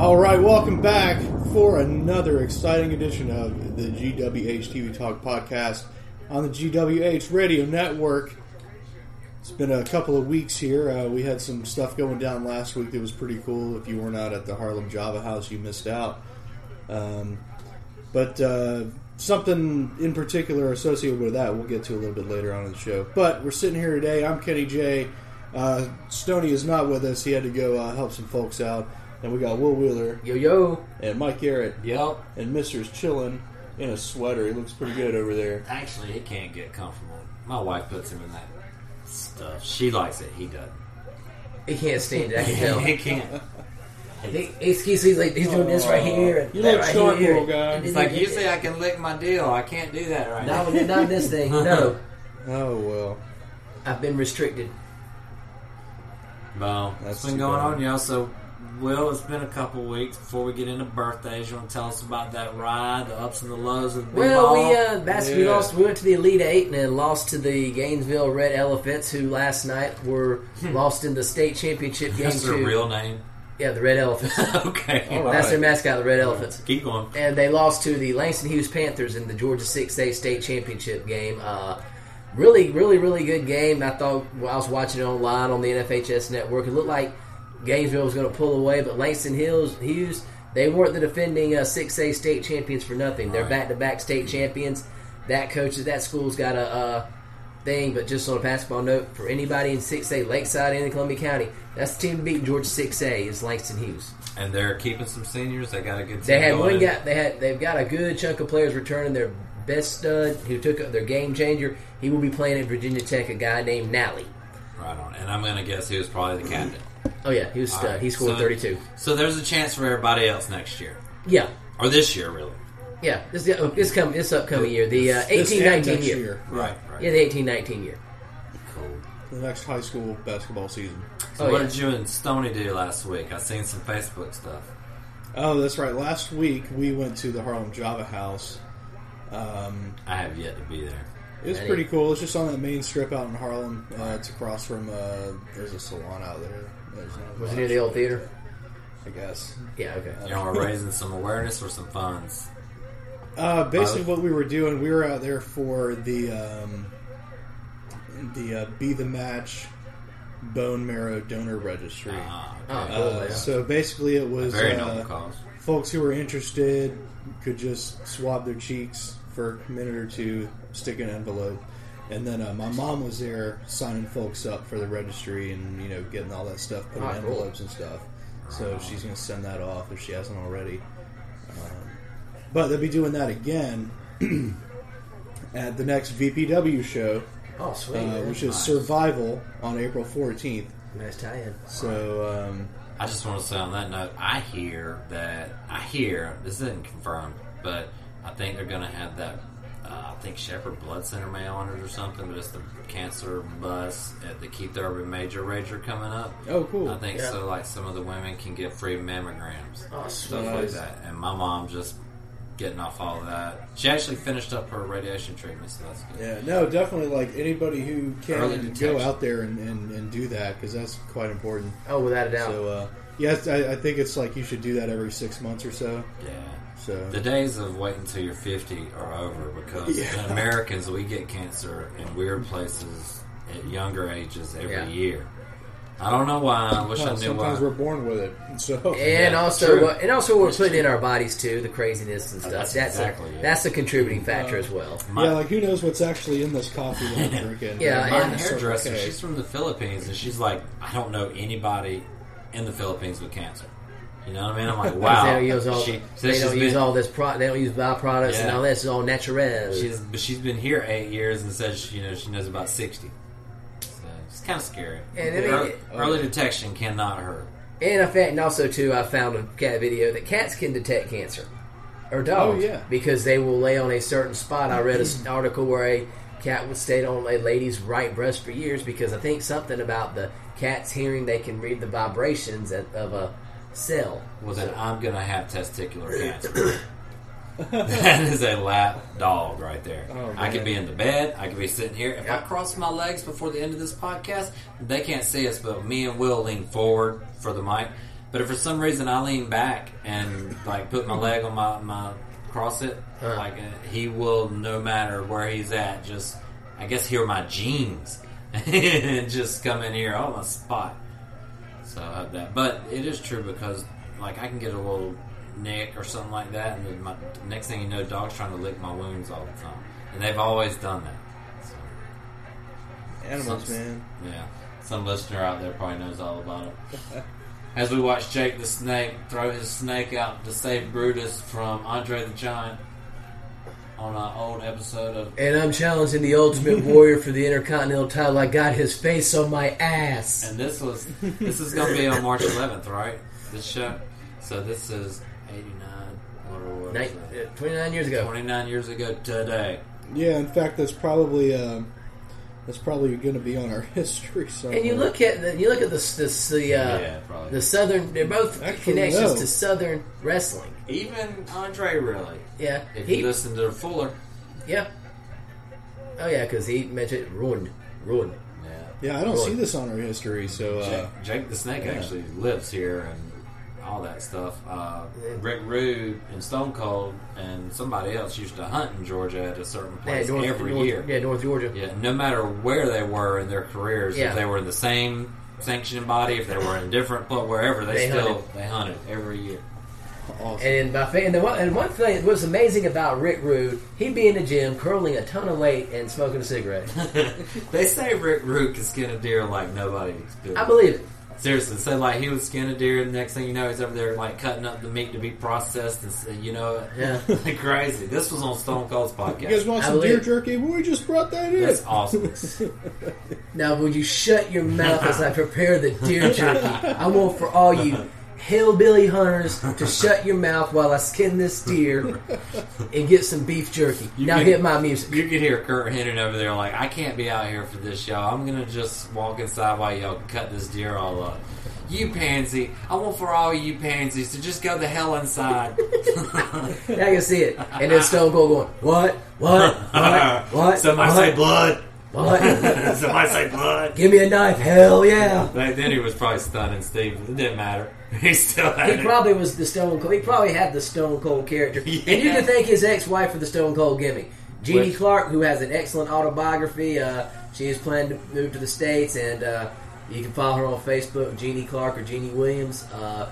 All right, welcome back for another exciting edition of the GWH TV Talk podcast on the GWH Radio Network. It's been a couple of weeks here. Uh, we had some stuff going down last week that was pretty cool. If you were not at the Harlem Java House, you missed out. Um, but uh, something in particular associated with that, we'll get to a little bit later on in the show. But we're sitting here today. I'm Kenny J. Uh, Stoney is not with us. He had to go uh, help some folks out. And we got Will Wheeler Yo yo. and Mike Garrett Yep. and Mister's chilling in a sweater. He looks pretty good over there. Actually, he can't get comfortable. My wife puts him in that stuff. She likes it. He doesn't. He can't stand it. I can tell. he can't. He, excuse me, he's like he's doing this right oh. here. And You that look right short, here. little guy. It's like usually I can lick my deal. I can't do that right Not, now. with- not this thing. No, Oh well, I've been restricted. Well, That's it's been going bad. on, y'all. So, Will, it's been a couple weeks before we get into birthdays. You want to tell us about that ride, the ups and the lows of the Well, ball? we uh, bas- we Yeah. lost. We went to the Elite Eight and then lost to the Gainesville Red Elephants, who last night were lost in the state championship game. That's their to- real name. Yeah, the Red Elephants. okay. All right. That's their mascot, the Red Elephants. Keep going. and they lost to the Langston Hughes Panthers in the Georgia 6A state championship game. Uh, really, really, really good game. I thought well, I was watching it online on the NFHS network. It looked like Gainesville was going to pull away, but Langston Hills, Hughes they weren't the defending uh, 6A state champions for nothing. They're back-to-back state champions. That coach at that school's got a uh, thing. But just on a basketball note, for anybody in 6A Lakeside and in Columbia County, that's the team to beat in Georgia 6A is Langston Hughes. And they're keeping some seniors. They got a good team. They had going one guy. They had they've got a good chunk of players returning. Their best stud, who took their game changer, he will be playing at Virginia Tech. A guy named Nally. Right on. And I'm going to guess he was probably the captain. Oh yeah, he was stud. All right. He scored So- thirty two. So there's a chance for everybody else next year. Yeah, Or this year, really. yeah. This this come this upcoming year, the uh, This eighteen and nineteen next year. year. Right, right. Yeah, the eighteen nineteen year. Cool. the next high school basketball season. So Oh, what yeah. did you and Stony do last week? I seen some Facebook stuff. Oh, that's right. Last week we went to the Harlem Java House. Um, I have yet to be there. it was Ready. pretty cool. It's just on that main strip out in Harlem. Uh, it's across from. Uh, there's a salon out there. There's not Was it near the old theater? I guess. Yeah. Okay. You know, we're raising some awareness or some funds. Uh, basically, what we were doing, we were out there for the um, the uh, Be the Match bone marrow donor registry. Ah, Oh, cool. Uh, man. so basically, it was Very uh, noble cause. folks who were interested could just swab their cheeks for a minute or two, stick an envelope, and then uh, my mom was there signing folks up for the registry and you know getting all that stuff put Ah, in cool. envelopes and stuff. So she's going to send that off if she hasn't already. Um, but they'll be doing that again at the next VPW show, oh, sweet. uh, which is Survival on April 14th. nice tie-in. So um, I just want to say on that note, I hear that I hear this isn't confirmed, but I think they're going to have that. Uh, I think Shepeard Blood Center may own it or something, but it's the cancer bus at the Keith Urban Major Rager coming up. oh, cool. I think Yeah. so. Like some of the women can get free mammograms, Oh, stuff sweet. like that. And my mom just getting off all of that. She actually finished up her radiation treatment, so that's good. Yeah, no, definitely. Like anybody who can go out there and, and, and do that because that's quite important. Oh, without a doubt. So, uh, yes, I, I think it's like you should do that every six months or so. Yeah. So, The days of waiting until you're 50 are over because Yeah. in Americans we get cancer in weird places at younger ages every Yeah. year. I don't know why. I wish Well, I knew sometimes why. we're born with it. So And Yeah, also, true. uh, and also, we're It's putting true. in our bodies too, the craziness and stuff. That's That's exactly a, it. that's a contributing factor as well. My- yeah, like who knows what's actually in this coffee that I'm drinking? Yeah, My and- hairdresser, K. she's from the Philippines, and she's like, I don't know anybody in the Philippines with cancer. You know what I mean? I'm like, wow. they don't use all, She- so they don't use been- all this pro, they don't use byproducts and all this. It's all natural. She's but she's been here eight years and says she, you know she knows about sixty. So it's kind of scary. And I mean, early, early detection cannot hurt. And I fact, and also too, I found a cat video that cats can detect cancer, or oh, dogs, Oh, yeah. because they will lay on a certain spot. I read an article where a cat would stay on a lady's right breast for years because I think something about the cat's hearing they can read the vibrations of of a cell. Well, then I'm gonna have testicular cancer. that is a lap dog right there. Oh, I could be in the bed. I could be sitting here. If I cross my legs before the end of this podcast, they can't see us, but me and Will lean forward for the mic. But if for some reason I lean back and like put my leg on my my cross it, Huh. like uh, he will, no matter where he's at, just I guess hear my jeans and just come in here on the spot. So I have that, but it is true because like I can get a little nick or something like that, and then my, the next thing you know, dogs trying to lick my wounds all the time, and they've always done that. So, Animals, some- man. Yeah, some listener out there probably knows all about it. As we watch Jake the Snake throw his snake out to save Brutus from Andre the Giant on an old episode of And I'm challenging the Ultimate Warrior for the Intercontinental title. I got his face on my ass. And this was this is going to be on March 11th, right? This show. So this is 89. What was Nin- uh, 29 years ago. 29 years ago today. Yeah, in fact, that's probably um, that's probably going to be on our history. Somewhere. And you look at the, you look at the the the, uh, Yeah, the southern. They're both Actually, connections no. to southern wrestling. Even Andre, really. Yeah, If he, you listen to Fuller. yeah. Oh yeah, because he mentioned ruined, ruined. Yeah. Yeah, I don't Really? see this on our history. So uh, Jake, Jake the Snake yeah. actually lives here and all that stuff. Uh, Rick Rude and Stone Cold and somebody else used to hunt in Georgia at a certain Yeah, place North, every North- year. Yeah, North Georgia. Yeah, no matter where they were in their careers, Yeah. if they were in the same sanctioning body, if they were in different, but wherever they, They still hunted. they hunted every year. awesome. And my fan, the one, and one thing that was amazing about Rick Rude, he'd be in the gym curling a ton of weight and smoking a cigarette. they say Rick Rude can skin a deer like nobody. I believe it. Seriously, so like he was skinning a deer, and the next thing you know, he's over there like cutting up the meat to be processed, and you know, Yeah. like crazy. This was on Stone Cold's podcast. you guys want some deer jerky? Well, we just brought that in. That's awesome. Now, would you shut your mouth as I prepare the deer jerky? I want for all you hillbilly hunters to shut your mouth while I skin this deer and get some beef jerky. now can- hit my music. You could hear Curt Hennig over there like, I can't be out here for this show. I'm gonna just walk inside while y'all cut this deer all up. You pansy, I want for all you pansies to just go the hell inside. I can see it. And then Stone Cold going, what? What? What? What? Somebody what? say blood. What? Somebody say blood. Give me a knife. Hell yeah. Back then he was probably stunning Steve. It didn't matter. He still had He it. probably was the Stone Cold. He probably had the Stone Cold character. And you can thank his ex-wife for the Stone Cold gimmick. Jeannie Which- Clarke, who has an excellent autobiography. Uh, she is planning to move to the States, and uh, you can follow her on Facebook, Jeannie Clarke or Jeannie Williams. Uh,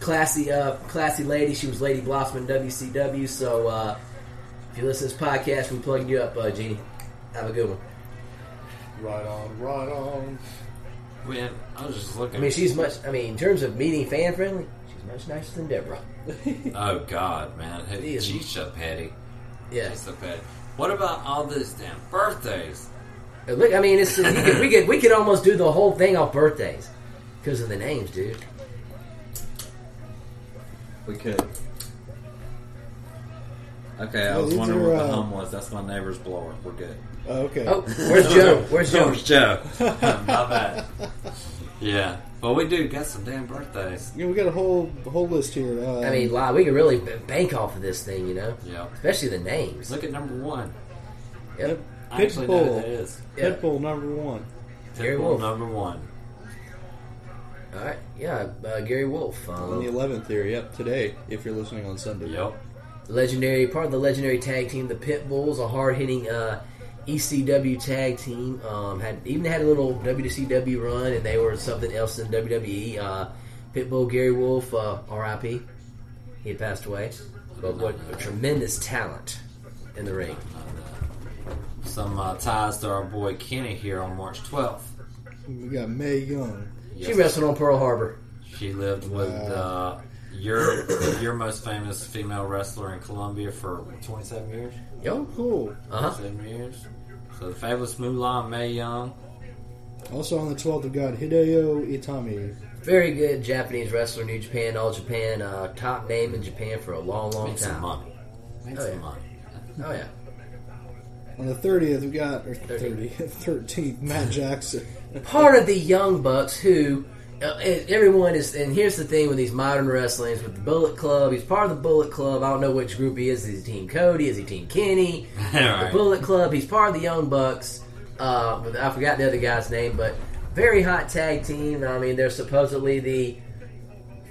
classy, uh, classy lady. She was Lady Blossom in WCW. So uh, if you listen to this podcast, we plugging you up, uh, Jeannie. Have a good one. Right on, right on. Man, I was just looking. I mean, she's much. I mean, in terms of meeting fan friendly, she's much nicer than Deborah. oh God, man, He Hey, is- she's so petty. Yeah. She's so petty. What about all these damn birthdays? Uh, Look, I mean, it's we could, we could we could almost do the whole thing off birthdays because of the names, dude. We could. Okay, I was these wondering are, what the uh, hum was. That's my neighbor's blower. We're good. Oh, okay. Oh, where's Joe? Where's Joe? Where's Joe? My bad. Yeah, Well, we do got some damn birthdays. Yeah, we got a whole whole list here. Um, I mean, wow, we could really bank off of this thing, you know, Yeah. especially the names. Look at number one. Yep. I actually know who that Pitbull. is. Yeah. Pitbull number one. Gary Pitbull Wolf. number one. All right, yeah, uh, Gary Wolf, On the um, 11th here, yep, today, if you're listening on Sunday. Yep. legendary part of the legendary tag team, the Pit Bulls, a hard hitting uh, ECW tag team. Um, had even had a little WCW run, and they were something else in WWE. Uh, Pitbull Gary Wolf, uh, R.I.P. He had passed away, but what a tremendous talent in the ring. Some uh, ties to our boy Kenny here on March 12th. We got Mae Young. She wrestled on Pearl Harbor. She lived with uh, your your most famous female wrestler in Columbia for 27 years. Yo, Cool. uh huh. 27 years. So the fabulous Mulan Mae Young. Also on the 12th, we got Hideo Itami. Very good Japanese wrestler, New Japan, All Japan, uh, top name in Japan for a long, long Made some time. money. Made Oh, some yeah. money. Oh yeah. On the 30th, we got, or 30. 30th, 13th, Matt Jackson. part of the Young Bucks who and everyone is. And here's the thing with these modern wrestlings with the Bullet Club. He's part of the Bullet Club. I don't know which group he is. Is he Team Cody? Is he Team Kenny? The Bullet Club. He's part of the Young Bucks. Uh, I forgot the other guy's name, but very hot tag team. I mean, they're supposedly the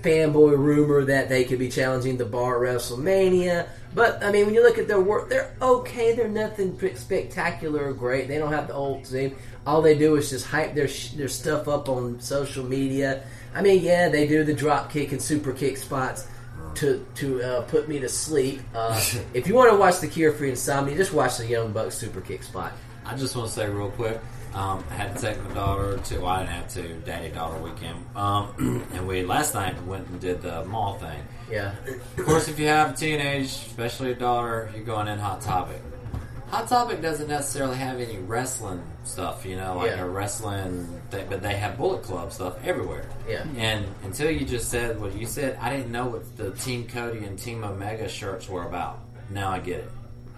fanboy rumor that they could be challenging the Bar WrestleMania. But I mean, when you look at their work, they're okay. They're nothing spectacular or great. They don't have the old team. All they do is just hype their sh- their stuff up on social media. I mean, yeah, they do the drop kick and super kick spots to to uh, put me to sleep. Uh, if you want to watch the Cure for Insomnia, just watch the Young Bucks super kick spot. I just want to say real quick. Um, I had to take my daughter to. Well, I didn't have to. Daddy daughter weekend. Um, and we last night went and did the mall thing. Yeah, Of course, if you have a teenage, especially a daughter, you're going in Hot Topic. Hot Topic doesn't necessarily have any wrestling stuff, you know, like Yeah. a wrestling thing, but they have Bullet Club stuff everywhere. Yeah. And until you just said what you said, I didn't know what the Team Cody and Team Omega shirts were about. Now I get it.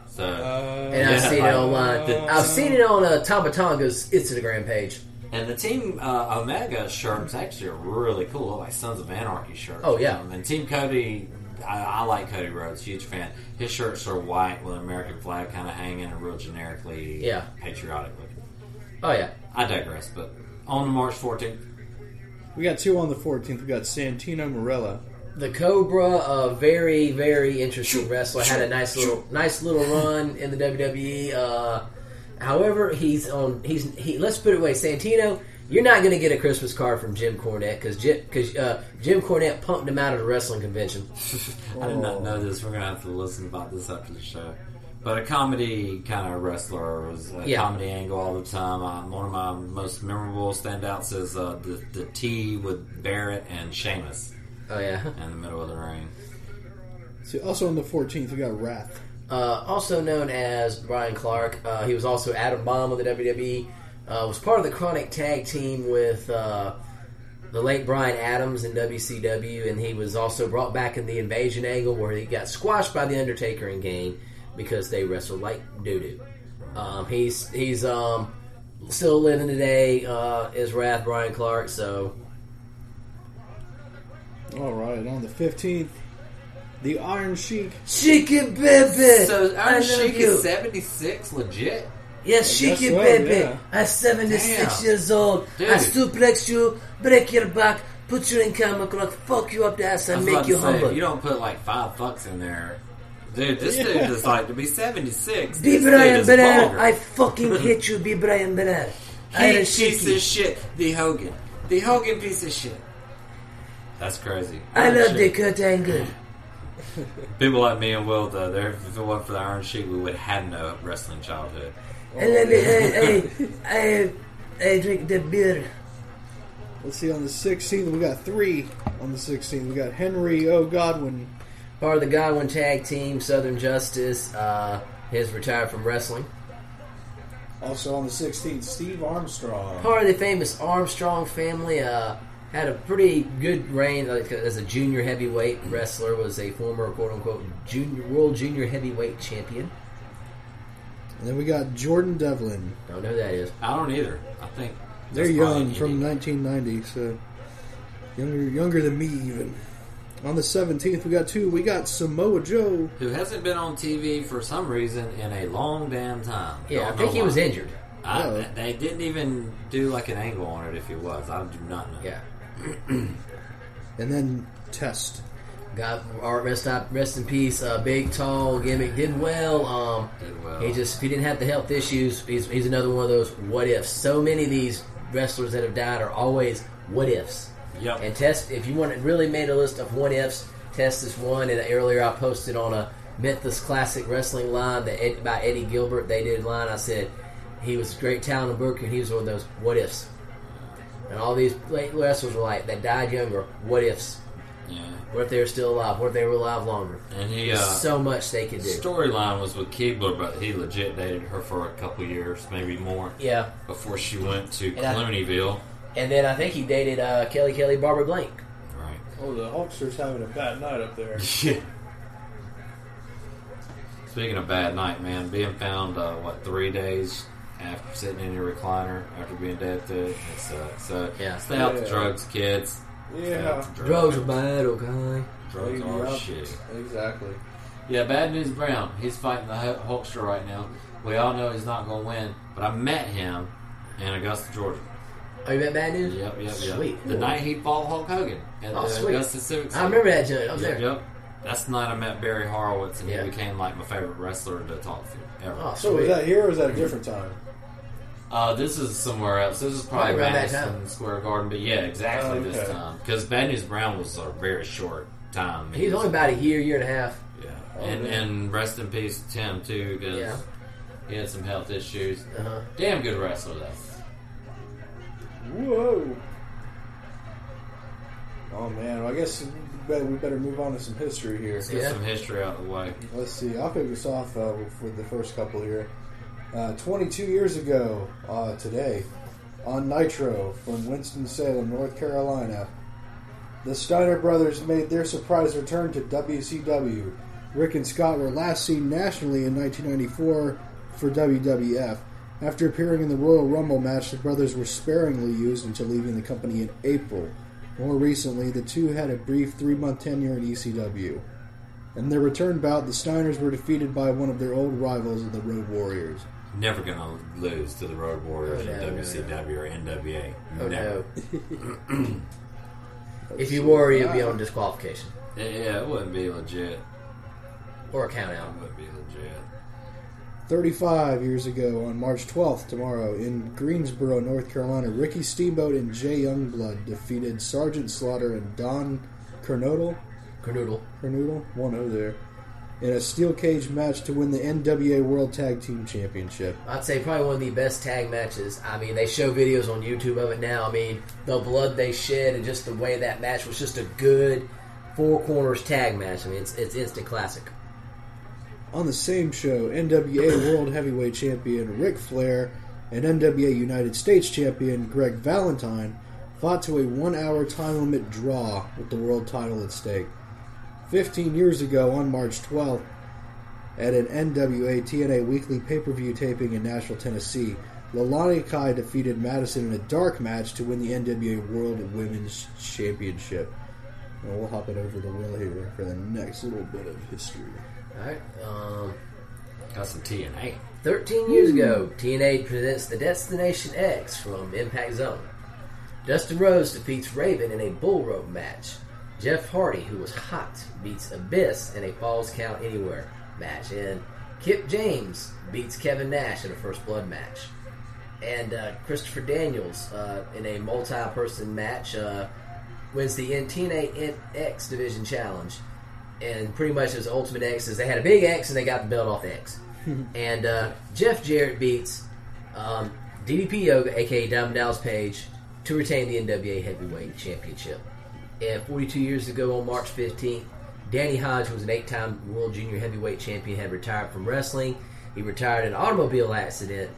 So, and I've Yeah, seen it like- online. I've seen it on uh, Tama Tonga's Instagram page. and the Team uh, Omega shirts actually are really cool, like Sons of Anarchy shirts. Oh, yeah. Um, and Team Cody, I, I like Cody Rhodes, huge fan. His shirts are white with an American flag kind of hanging and real generically Yeah. patriotic looking. Oh yeah, I digress, but on the March 14th, We got two on the 14th. We got Santino Marella. the Cobra, a very very interesting wrestler, had a nice little nice little run in the WWE. Uh, however, he's on he's he. Let's put it away, Santino. You're not going to get a Christmas card from Jim Cornette because Jim, cause, uh, Jim Cornette pumped him out of the wrestling convention. I did not know this. We're going to have to listen about this after the show. But a comedy kind of wrestler was a Yeah. comedy angle all the time. Um, one of my most memorable standouts is uh, the, the T with Barrett and Sheamus Oh yeah. in the middle of the ring. See, also on the 14th, we got Wrath. Uh, also known as Brian Clark, uh, he was also Adam Bomb of the WWE. Uh, was part of the KroniK Tag Team with uh, the late Brian Adams in WCW, and he was also brought back in the Invasion angle where he got squashed by the Undertaker in game because they wrestled like doo doo. Um, he's he's um, still living today. Uh, is Wrath Brian Clark? So All right, on the 15th, the Iron Sheik. Chicken Baby. So I Iron Sheik is 76, legit? Yes, I shake guess it, baby. yeah. I'm 76 Damn. years old. Dude. I suplex you, break your back, put you in camel clutch, fuck you up the ass, I and was about make you to say, humble. you don't put like five fucks in there. Dude, this dude is like to be 76. Be this Brian is Bernard. I fucking hate you, be Brian Bernard. He Iron piece Sheiky. of shit. The Hogan. The Hogan piece of shit. That's crazy. I Iron love the Sheik. Kurt Angle. People like me and Will, though, they're- if it wasn't for the Iron Sheik, we would have no wrestling childhood. And let me, I, I, I, I drink the beer. Let's see, on the 16th, we got three. On the 16th, we got Henry O. Godwinn. Part of the Godwinn Tag Team, Southern Justice. Uh, he's retired from wrestling. Also on the 16th, Steve Armstrong. part of the famous Armstrong family. Uh, had a pretty good reign like, as a junior heavyweight wrestler. Was a former quote unquote junior world junior heavyweight champion. And then we got Jordan Devlin. Don't know who that is. I don't either. I think They're young, from 1990, so younger, younger than me even. On the 17th, we got two. We got Samoa Joe. Who hasn't been on TV for some reason in a long damn time. Yeah, I Don't think know he was injured. I, Yeah. They didn't even do like an angle on it if he was. I do not know. Yeah. And then Test. Got our rest up, rest in peace. Uh, big, tall gimmick did well. Um, Did well. He just if he didn't have the health issues, he's, he's another one of those what ifs. So many of these wrestlers that have died are always what ifs. Yep. And test if you want to really made a list of what ifs. Test is one. And earlier I posted on a Memphis Classic Wrestling line that Ed, by Eddie Gilbert. They did a line. I said he was a great talent booker. and He was one of those what ifs. And all these late wrestlers were like that died younger. What ifs? yeah. What if they were still alive? What if they were alive longer? And he uh, so much they could do. The storyline was with Keibler, but he legit dated her for a couple years, maybe more, Yeah. before she went to And I- Clooneyville. And then I think he dated uh, Kelly Kelly Barbara Blank. Right. Oh, the Hulkster's having a bad night up there. Yeah. Speaking of bad night, man, being found uh, what three days after sitting in your recliner after being dead to it, it sucks. Uh, so uh, Yeah. stay out the drugs, kids. Yeah. out Drugs are bad, okay? Drugs are shit. Exactly. Yeah, bad news Brown. He's fighting the Hulkster right now. We all know he's not going to win, but I met him in Augusta, Georgia. Oh, you met Bad News? Yep, yep, yep. Sweet. The night he fought Hulk Hogan at Oh, the sweet. Augusta Civic Center. I remember that joint. I was Yep, there. yep. That's the night I met Barry Horowitz, and Yeah. he became like my favorite wrestler to talk to ever. Oh, So was that here or was that a different time? Uh, this is somewhere else. This is probably Right around that Madison time. Square Garden, but yeah, exactly Oh, this okay. time because Bad News Brown was a very short time. He's only about a year, year and a half. yeah, Oh, and man. and rest in peace Tim too because Yeah. he had some health issues. Uh-huh. Damn good wrestler though. Whoa. Oh man, well, I guess we better, we better move on to some history here. Let's get Yeah. some history out of the way. Let's see. I'll kick us off uh, with the first couple here. Uh, 22 years ago uh, today, on Nitro from Winston-Salem, North Carolina, the Steiner brothers made their surprise return to WCW. Rick and Scott were last seen nationally in 1994 for WWF. After appearing in the Royal Rumble match, the brothers were sparingly used until leaving the company in April. More recently, the two had a brief three month tenure in ECW. In their return bout, the Steiners were defeated by one of their old rivals, the Road Warriors. Never gonna lose to the Road Warriors Oh, in no, no, WCW or NWA. Oh, Never. no. if you were, you'd be on disqualification. Yeah, yeah, it wouldn't be legit. Or a count out. It wouldn't be legit. 35 years ago, on March 12th, tomorrow, in Greensboro, North Carolina, Ricky Steamboat and Jay Youngblood defeated Sergeant Slaughter and Don Kernodle, Canoodle. Kernodle, 1 0 there, in a steel cage match to win the NWA World Tag Team Championship. I'd say probably one of the best tag matches. I mean, they show videos on YouTube of it now. I mean, the blood they shed and just the way that match was just a good four corners tag match. I mean, it's it's instant classic. On the same show, NWA World Heavyweight Champion Ric Flair and NWA United States Champion Greg Valentine fought to a one hour time limit draw with the world title at stake. 15 years ago, on March 12th, at an NWA TNA weekly pay per view taping in Nashville, Tennessee, Leilani Kai defeated Madison in a dark match to win the NWA World Women's Championship. And we'll hop it over to Will here for the next little bit of history. All right. Um, Got some TNA. 13 years ago, TNA presents the Destination X from Impact Zone. Dustin Rhodes defeats Raven in a bull rope match. Jeff Hardy, who was hot, beats Abyss in a Falls Count Anywhere match. And Kip James beats Kevin Nash in a First Blood match. And uh, Christopher Daniels, uh, in a multi person match, uh, wins the TNA X Division Challenge. And pretty much his Ultimate X is they had a big X and they got the belt off the X. and uh, Jeff Jarrett beats um, DDP Yoga, aka Diamond Dallas Page, to retain the NWA Heavyweight Championship. And 42 years ago, on March 15th, Danny Hodge was an eight-time World Junior Heavyweight Champion, had retired from wrestling. He retired in an automobile accident,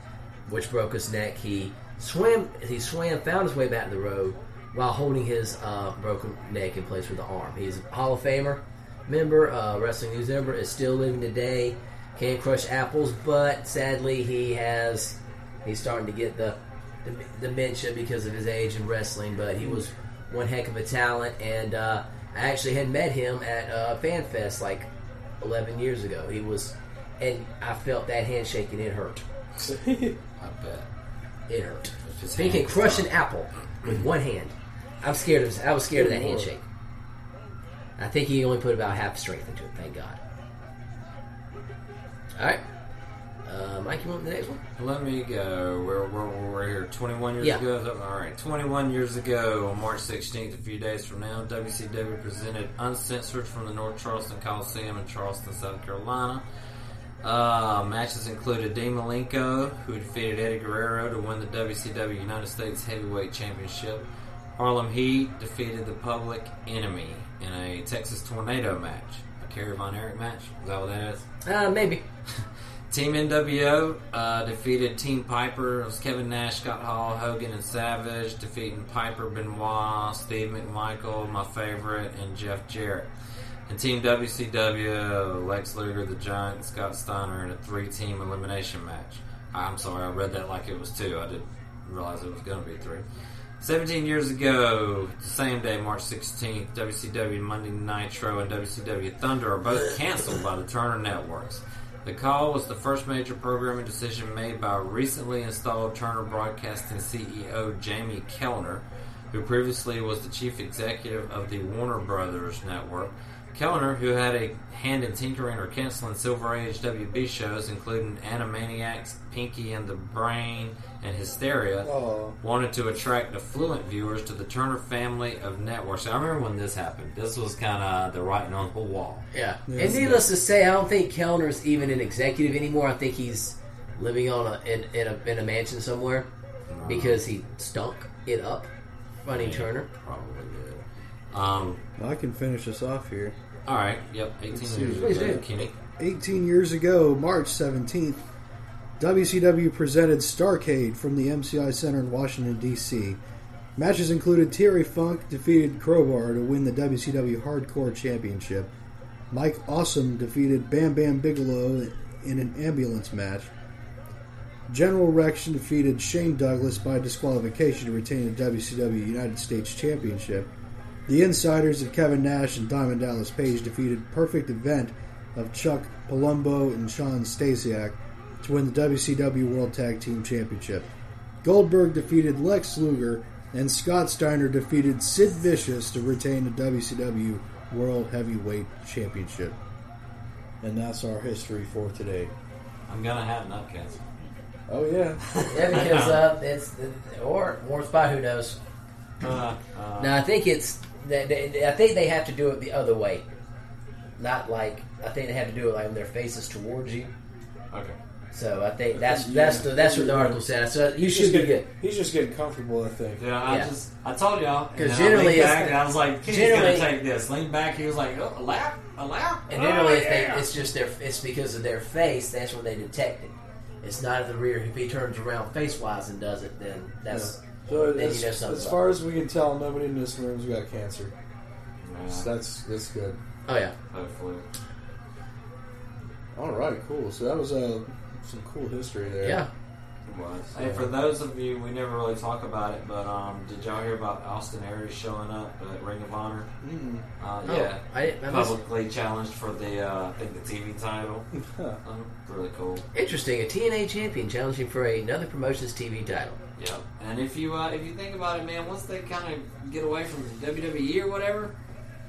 which broke his neck. He swam. He swam, found his way back to the road while holding his uh, broken neck in place with the arm. He's a Hall of Famer member, uh, Wrestling News member, is still living today. Can't crush apples, but sadly he has. He's starting to get the, the dementia because of his age in wrestling. But he was one heck of a talent, and uh, I actually had met him at uh, FanFest like 11 years ago. He was, and I felt that handshake and it hurt. I bet. It hurt. So he can crush an apple with one hand. I'm scared of. I was scared of that lord. handshake. I think he only put about half strength into it. Thank God. All right, Mike, you want the next one? Let me go. We're, we're, we're here 21 years Yeah. ago. All right, 21 years ago, on March 16th, a few days from now, WCW presented Uncensored from the North Charleston Coliseum in Charleston, South Carolina. Uh, matches included Dean Malenko, who defeated Eddie Guerrero to win the WCW United States Heavyweight Championship. Harlem Heat defeated the Public Enemy in a Texas Tornado match. A Kerry Von Erich match? Is that what that is? Uh, maybe. Team NWO uh, defeated Team Piper. It was Kevin Nash, Scott Hall, Hogan, and Savage defeating Piper, Benoit, Steve McMichael, my favorite, and Jeff Jarrett. And Team WCW, Lex Luger, the Giant, Scott Steiner in a three-team elimination match. I'm sorry, I read that like it was two. I didn't realize it was going to be three. 17 years ago, the same day, March 16th, WCW Monday Nitro and WCW Thunder are both canceled by the Turner Networks. The call was the first major programming decision made by recently installed Turner Broadcasting CEO Jamie Kellner, who previously was the chief executive of the Warner Brothers Network. Kellner, who had a hand in tinkering or canceling Silver Age WB shows, including Animaniacs, Pinky and the Brain, and Hysteria, Oh. wanted to attract affluent viewers to the Turner family of networks. I remember when this happened. This was kind of the writing on the wall. Yeah. and needless to say, I don't think Kellner's even an executive anymore. I think he's living on a in, in a in a mansion somewhere because he stunk it up running Turner. Probably Um, I can finish this off here. all right. Yep. 18 years ago. Kenny. 18 years ago, March 17th, WCW presented Starcade from the MCI Center in Washington, D.C. Matches included Terry Funk defeated Crowbar to win the WCW Hardcore Championship. Mike Awesome defeated Bam Bam Bigelow in an ambulance match. General Rex defeated Shane Douglas by disqualification to retain the WCW United States Championship. The Insiders of Kevin Nash and Diamond Dallas Page defeated Perfect Event of Chuck Palumbo and Shawn Stasiak to win the WCW World Tag Team Championship. Goldberg defeated Lex Luger, and Scott Steiner defeated Sid Vicious to retain the WCW World Heavyweight Championship. And that's our history for today. I'm gonna have nut cancer. Oh yeah, Yeah, because uh, it's or or spot who knows. Uh, uh, No, I think it's. They, they, I think they have to do it the other way. Not like I think they have to do it like when their faces towards you. okay. So I think that's that's the, that's what the article said. So you should be good. He's just getting comfortable, I think. Yeah, I Yeah. just I told y'all. and 'Cause then I generally back and I was like, Kenny's generally- gonna take this. Lean back. He was like, oh, a lap, a lap. And oh, generally, if yeah. they, it's just their it's because of their face. That's when they detect it. It's not at the rear. If he turns around face wise and does it, then that's So then as, you know something's as far as we can tell, nobody in this room's got cancer. Yeah, So that's that's good. oh yeah. hopefully. All right, cool. So that was uh, some cool history there. Yeah. It was. Hey, for those of you, we never really talk about it, but um, did y'all hear about Austin Aries showing up at Ring of Honor? Mm. Uh, Oh, yeah, I, I missed- publicly challenged for the uh, I think the TV title. um, really cool. interesting. A TNA champion challenging for another promotion's TV title. Yep. And if you uh, if you think about it, man, once they kind of get away from WWE or whatever,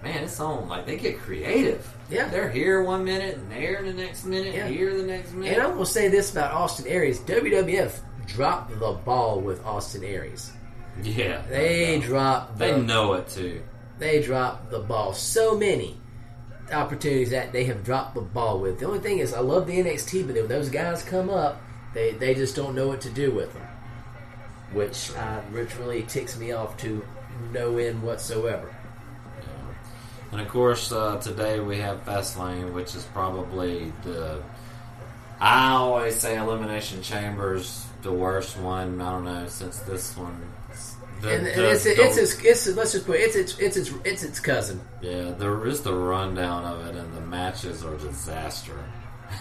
man, it's on. Like they get creative. Yeah. they're here one minute and there the next minute, Yeah. here the next minute. And I'm gonna say this about Austin Aries: WWF dropped the ball with Austin Aries. yeah, They dropped. The, They know it too. they dropped the ball. So many opportunities that they have dropped the ball with. The only thing is, I love the NXT, but when those guys come up, they they just don't know what to do with them, which uh, which really ticks me off to no end whatsoever. And of course, uh, today we have Fastlane, which is probably the. I always say Elimination Chambers the worst one. I don't know since this one. The, and and the- it's, the- it's, it's, it's, let's just put it, it's it's it's its it's its cousin. yeah, there is the rundown of it, and the matches are disaster.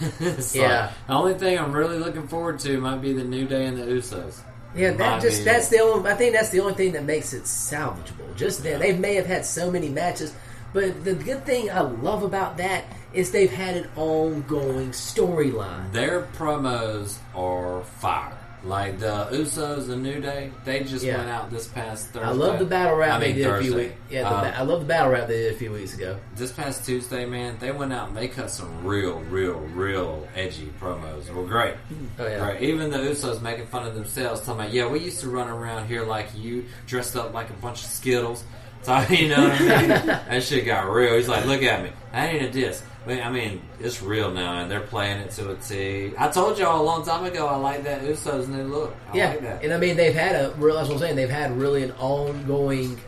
It's Yeah. like, the only thing I'm really looking forward to might be the New Day and the Usos. Yeah, that just be- that's the only. I think that's the only thing that makes it salvageable. Just that they may have had so many matches, but the good thing I love about that is they've had an ongoing storyline. Their promos are fire. Like the Usos, the New Day, they just Yeah. went out this past Thursday. I love the battle rap I mean, they did a few weeks. Yeah, the Uh, ba- I love the battle rap they did a few weeks ago. this past Tuesday, man, they went out and they cut some real, real, real edgy promos. They were great. Oh, yeah. Right. Even the Usos making fun of themselves, talking about, yeah, we used to run around here like you, dressed up like a bunch of Skittles. So, you know what I mean? that shit got real. He's like, look at me. That ain't a diss. I mean, it's real now, and they're playing it to a T. I told y'all a long time ago I like that Usos new look. I yeah, like that. and I mean they've had a real. That's what I'm saying. They've had really an ongoing.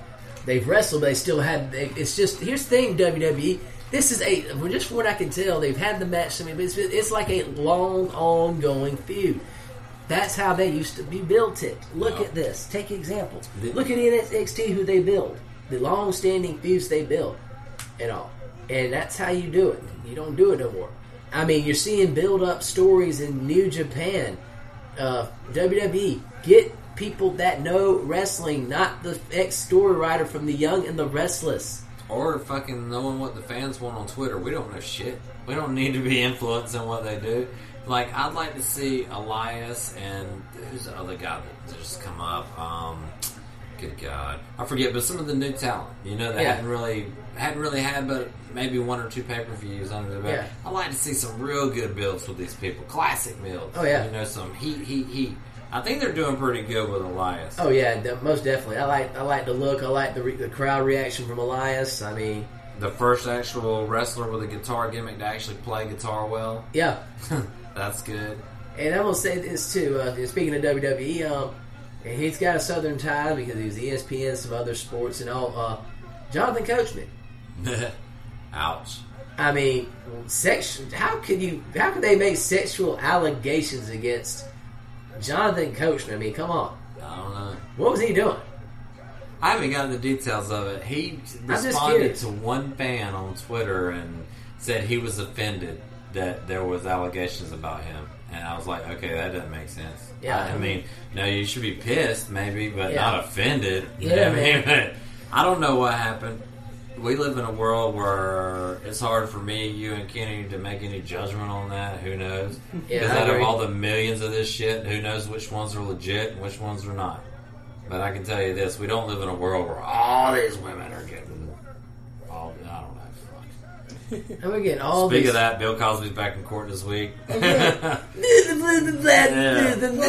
They've wrestled, but they still had. They, it's just here's the thing, WWE. This is a just from what I can tell, they've had the match. I mean, it's, it's like a long, ongoing feud. That's how they used to be built. It. Look at this. Take examples. Look at NXT, who they build, the long-standing feuds they build, and all. And that's how you do it. You don't do it no more. I mean, you're seeing build-up stories in New Japan, uh, WWE. Get people that know wrestling, not the ex-story writer from The Young and the Restless. Or fucking knowing what the fans want on Twitter. We don't know shit. We don't need to be influencing what they do. Like, I'd like to see Elias and who's the other guy that just come up? Um, good God, I forget. But some of the new talent, you know, that Yeah. hadn't really hadn't really had, but maybe one or two pay per views under the belt. Yeah. I'd like to see some real good builds with these people, classic builds. Oh, yeah. you know, some heat, heat, heat. I think they're doing pretty good with Elias. Oh yeah, de- most definitely. I like I like the look. I like the, re- the crowd reaction from Elias. I mean, The first actual wrestler with a guitar gimmick to actually play guitar well. yeah. That's good. And I'm gonna say this too. Uh, speaking of WWE, um, he's got a Southern tie because he was ESPN, some other sports, and all. Uh, Jonathan Coachman. Ouch. I mean, sex. How could you? How could they make sexual allegations against Jonathan Coachman? I mean, come on. I don't know. What was he doing? I haven't gotten the details of it. He responded to one fan on Twitter and said he was offended that there was allegations about him. And I was like, okay, that doesn't make sense. Yeah. I, I mean, no, you should be pissed, maybe, but Yeah. not offended. Yeah, I man. mean? I don't know what happened. We live in a world where it's hard for me, you, and Kenny to make any judgment on that. Who knows? Yeah, Because I out of all the millions of this shit, who knows which ones are legit and which ones are not? But I can tell you this: we don't live in a world where all these women are getting all. I don't know. Fuck. And we're getting all Speak these. of that, Bill Cosby's back in court this week. Well,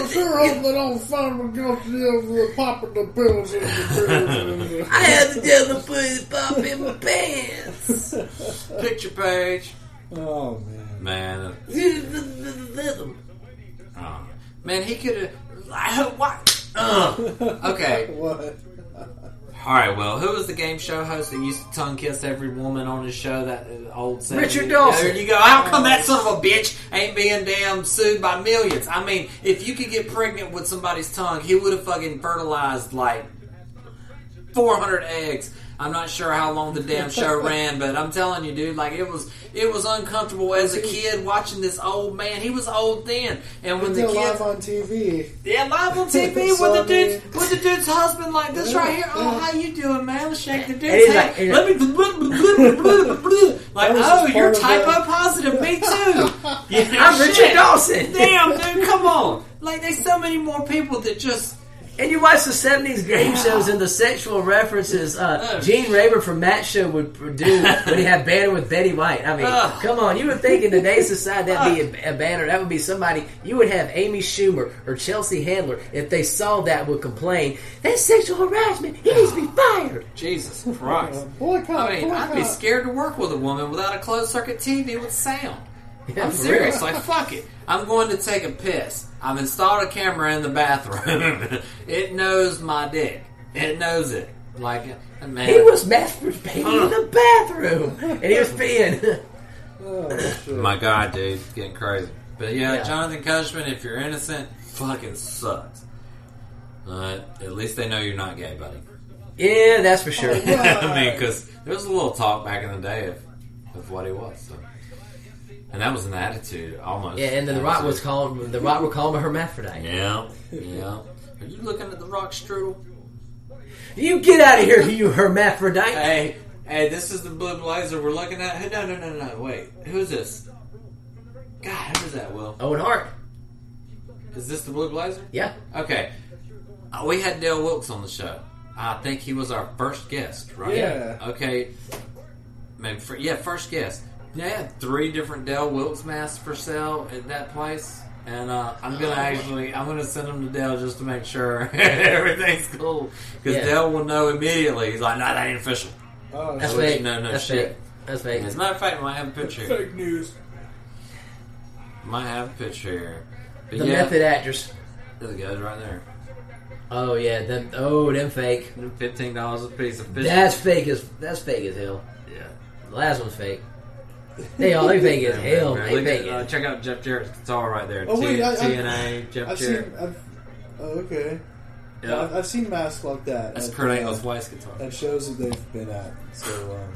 sure hope don't find me guilty of uh, popping the pills in the pills. I had to tell the pussy pop in my pants. Picture page, oh man. man. Oh, man, he could have. What? Ugh. Okay. What? All right. Well, who was the game show host that used to tongue kiss every woman on his show? That old 70s? Richard Dawson. There you go. How come that son of a bitch ain't being damn sued by millions? I mean, if you could get pregnant with somebody's tongue, he would have fucking fertilized like 400 eggs. I'm not sure how long the damn show ran, but I'm telling you, dude, like it was, it was uncomfortable as a kid watching this old man. He was old then, and when the They're kids, live on TV. yeah, live on TV So, with the I dude, with the dude's husband like this right here. Oh, how you doing, man? Let's shake the And dude's hand. like- Let me like, That was oh, you're part typo positive. Me too. Yeah, I'm Richard. Dawson. Damn, dude, come on. Like, there's so many more people that just. And you watch the '70s game shows and the sexual references. Uh, Oh, Gene Raver from Matt Show would do when he had banner with Betty White. I mean, Ugh. come on, you would think in today's society that'd be a, a banner. That would be somebody you would have Amy Schumer or Chelsea Handler if they saw that would complain. That's sexual harassment. He needs to be fired. Jesus Christ. Boycott, I mean, I'd be scared to work with a woman without a closed circuit TV with sound. Yeah, I'm serious. real. Like, fuck it. I'm going to take a piss. I've installed a camera in the bathroom. it knows my dick. It knows it. Like, man. He was masturbating in the bathroom, and he was peeing. Oh, shit. My God, dude, it's getting crazy. But yeah, Yeah. Jonathan Coachman, if you're innocent, fucking sucks. Uh, at least they know you're not gay, buddy. yeah, that's for sure. I mean, because there was a little talk back in the day of, of what he was. So. And that was an attitude, almost. Yeah, and then the Rock was calling the Rock were calling him hermaphrodite. Yeah, yeah. Are you looking at the Rock strudel? You get out of here, you hermaphrodite! Hey, hey, this is the blue blazer we're looking at. Hey, no, no, no, no. Wait, who's this? God, who is that? Will Owen Hart. Is this the Blue Blazer? Yeah. Okay. Uh, we had Dale Wilkes on the show. I think he was our first guest, right? Yeah. Okay. Maybe for, yeah, first guest. They had three different Dale Wilkes masks for sale at that place. And uh, I'm gonna actually, I'm gonna send them to Dale just to make sure everything's cool. Because Yeah. Dale will know immediately. He's like, "No, that ain't official." Oh, That's I'll let fake. you know, no That's shit. fake. That's fake. As a matter of fact, I might have a picture here. fake news. Might have a picture here. But The yeah, method actors. there it goes right there. Oh yeah, them. Oh, them fake. Fifteen dollars a piece of fish. That's fake as that's fake as hell. yeah. The last one's fake. They all they fake as hell. Man, They look fake at, uh, it. check out Jeff Jarrett's guitar right there. Oh, wait, T- I- I- TNA, Jeff I've Jarrett. seen. I've, oh, okay. yeah. I've, I've seen masks like that. That's at, Kurt uh, Angle's wife's guitar. At shows that they've been at. So, um,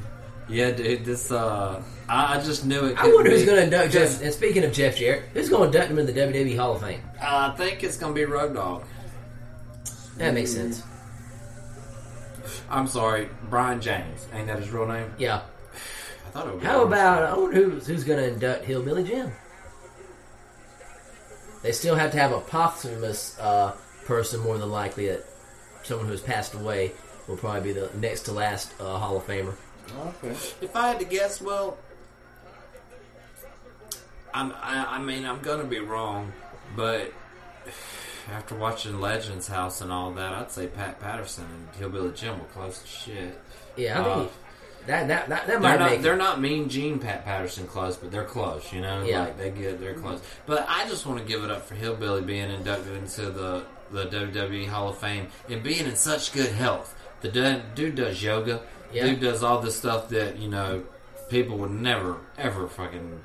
Yeah, dude, this, uh, I, I just knew it. I wonder couldn't who's going to induct because, Jeff. And speaking of Jeff Jarrett, who's going to induct him in the WWE Hall of Fame? Uh, I think it's going to be Road Dogg. That makes sense. I'm sorry, Brian James. Ain't that his real name? Yeah. I thought it would be How about I wonder who's who's going to induct Hillbilly Jim? They still have to have a posthumous uh, person, more than likely. That someone who has passed away will probably be the next to last uh, Hall of Famer. okay. If I had to guess, well, I'm, I, I mean, I'm gonna be wrong, but after watching Legends House and all that, I'd say Pat Patterson and Hillbilly Jim were close to shit. Yeah, I Uh, that that that, that They're might not, make they're not mean Gene Pat Patterson close, but they're close, you know? Yeah. Like, they get, they're close. But I just want to give it up for Hillbilly being inducted into the, the WWE Hall of Fame and being in such good health. The dude, dude does yoga. Yeah. Dude does all this stuff that, you know, people would never, ever fucking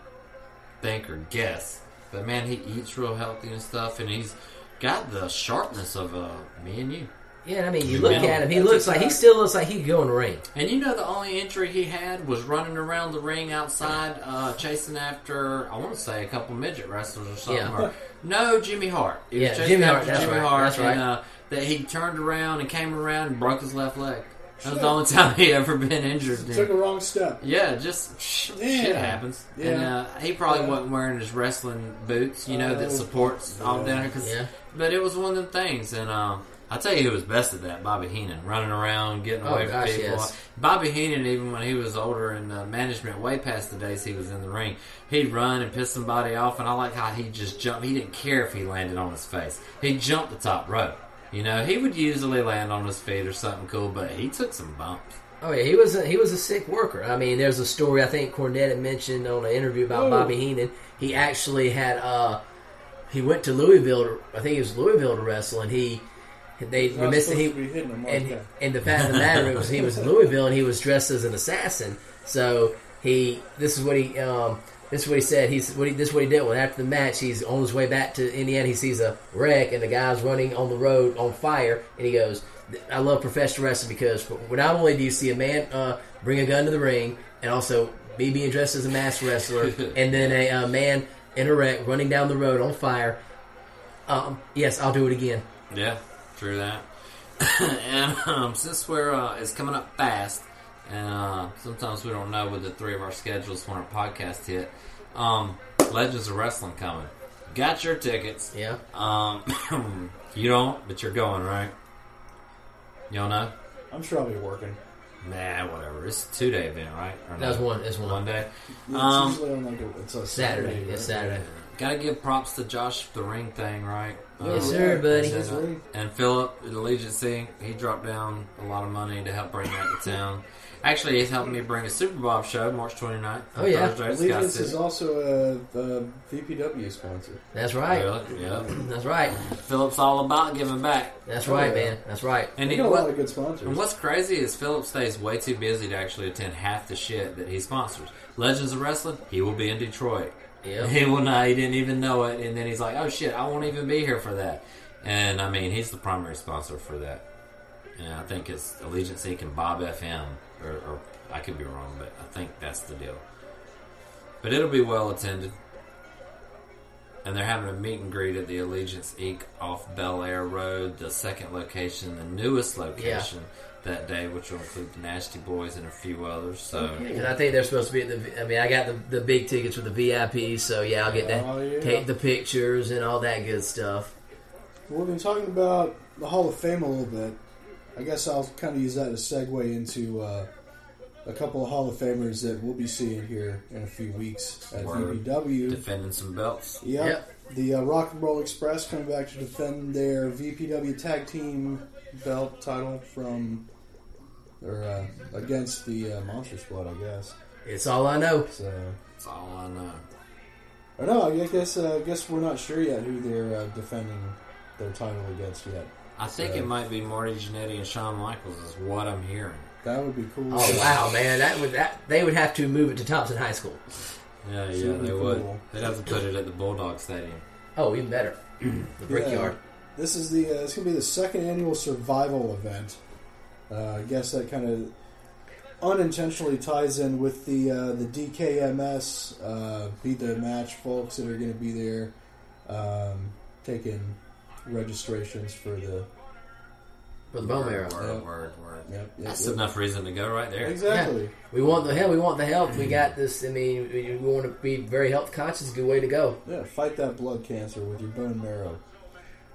think or guess. But man, he eats real healthy and stuff, and he's got the sharpness of uh, me and you. Yeah, I mean, you You look know, at him. He that's looks like he still looks like he could go in the ring. And you know the only injury he had was running around the ring outside, uh, chasing after I want to say a couple midget wrestlers or something. Yeah. Or, no, Jimmy Hart. He Yeah, chasing Jimmy Hart, that's Jimmy right, Hart, that's right. and uh, that he turned around and came around and broke his left leg. That was the only time he ever been injured. He took a wrong step. Yeah, just sh- Yeah. shit happens. Yeah. And uh, he probably Yeah. wasn't wearing his wrestling boots, you know, that Oh, supports all yeah. down there. 'cause- Yeah. But it was one of them things, and um, I tell you, who was best at that? Bobby Heenan, running around, getting Oh, away from gosh, people. yes. Bobby Heenan, even when he was older in uh, management, way past the days he was in the ring, he'd run and piss somebody off, and I like how he just jumped. He didn't care if he landed on his face. He jumped the top rope. You know, he would usually land on his feet or something cool, but he took some bumps. Oh yeah, he was a, he was a sick worker. I mean, there's a story I think Cornette had mentioned on an interview about Oh. Bobby Heenan. He actually had uh he went to Louisville. I think it was Louisville to wrestle, and he they Not missed it. He to be hitting him like and that. and the fact of the matter was he was in Louisville and he was dressed as an assassin. So he this is what he um this is what he said. He's what he, this is what he did. When after the match, he's on his way back to Indiana. He sees a wreck and the guy's running on the road on fire, and he goes, "I love professional wrestling because not only do you see a man uh, bring a gun to the ring, and also me being dressed as a masked wrestler, and then a uh, man in a wreck running down the road on fire. Um, yes, I'll do it again. Yeah, true that. and um, since we're uh, it's coming up fast, and uh, sometimes we don't know with the three of our schedules when our podcast hit. Um, Legends of Wrestling coming. Got your tickets. Yeah. Um, you don't, but you're going, right? You don't know? I'm sure I'll be working. Nah, whatever. It's a two day event, right? Or That no? one. That's one. One day. It's Um, usually on like a, it's a Saturday. Saturday. It's Saturday. Gotta give props to Josh the ring thing, right? Yes, Um, sir, buddy. His ring. And Philip at Allegiancy, he dropped down a lot of money to help bring that to town. Actually, he's helping me bring a Super Bob show March 29th. Oh, yeah. Thursday at Sky Allegiance City. is also a, a VPW sponsor. That's right. Really? Yeah. That's right. Philip's all about giving back. That's Oh, right, yeah. man. That's right. And, We he, got a lot what, of good sponsors. and what's crazy is Philip stays way too busy to actually attend half the shit that he sponsors. Legends of Wrestling, he will be in Detroit. Yep. He will not. He didn't even know it, and then he's like, "Oh shit, I won't even be here for that." And I mean, he's the primary sponsor for that. And I think it's Allegiance Inc. and Bob FM, or, or I could be wrong, but I think that's the deal. But it'll be well attended, and they're having a meet and greet at the Allegiance Inc. off Bel Air Road, the second location, the newest location that day, which will include the Nasty Boys and a few others. So Because I think they're supposed to be at the. I mean, I got the, the big tickets with the VIP, so yeah, I'll get to Oh, yeah. take the pictures and all that good stuff. Well, we've been talking about the Hall of Fame a little bit. I guess I'll kind of use that as a segue into uh, a couple of Hall of Famers that we'll be seeing here in a few weeks at Word. VPW. defending some belts. Yep. Yep. The uh, Rock and Roll Express coming back to defend their VPW Tag Team belt title from or uh, against the uh, Monster Squad, I guess. It's all I know. So, That's all I know. or no, I guess uh, I guess we're not sure yet who they're uh, defending their title against yet. I think So- it might be Marty Jannetty and Shawn Michaels is what I'm hearing. That would be cool. Oh wow, man, that would that they would have to move it to Thompson High School. Yeah, yeah, Super they would. cool. They'd have to put it at the Bulldog Stadium. Oh, even better, the Yeah. Brickyard. This is the uh, it's gonna be the second annual survival event. Uh, I guess that kind of unintentionally ties in with the uh, the DKMS uh, Be The Match folks that are going to be there um, taking registrations for the for the bone marrow. Word, Yeah. word, word. Yep, yep, That's yep. enough reason to go right there. exactly. We want the hell. We want the help. We got this. I mean, we we want to be very health conscious. Good way to go. Yeah, fight that blood cancer with your bone marrow.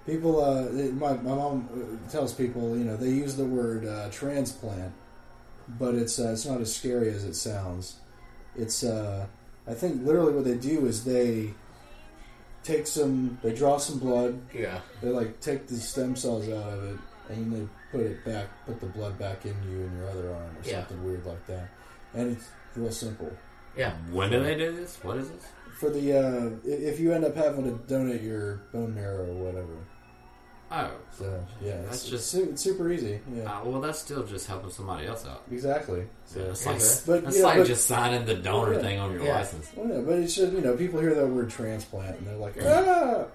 People, uh, it- my, my mom uh, tells people, you know, they use the word uh, transplant, but it's uh, it's not as scary as it sounds. It's, uh, I think, literally what they do is they take some, they draw some blood, Yeah. they like take the stem cells out of it, and they put it back, put the blood back in you in your other arm or Yeah. something weird like that, and it's real simple. Yeah. When do they do this? What is this? For the uh, if you end up having to donate your bone marrow or whatever, Oh, so yeah, That's it's, just- it's, su- it's super easy. Yeah, uh, well, that's still just helping somebody else out. exactly. So, It's Okay. like, But, that's yeah, like but- just signing the donor Yeah. thing on your Yeah. license. well, no, but it's just you know people hear that word transplant and they're like ah.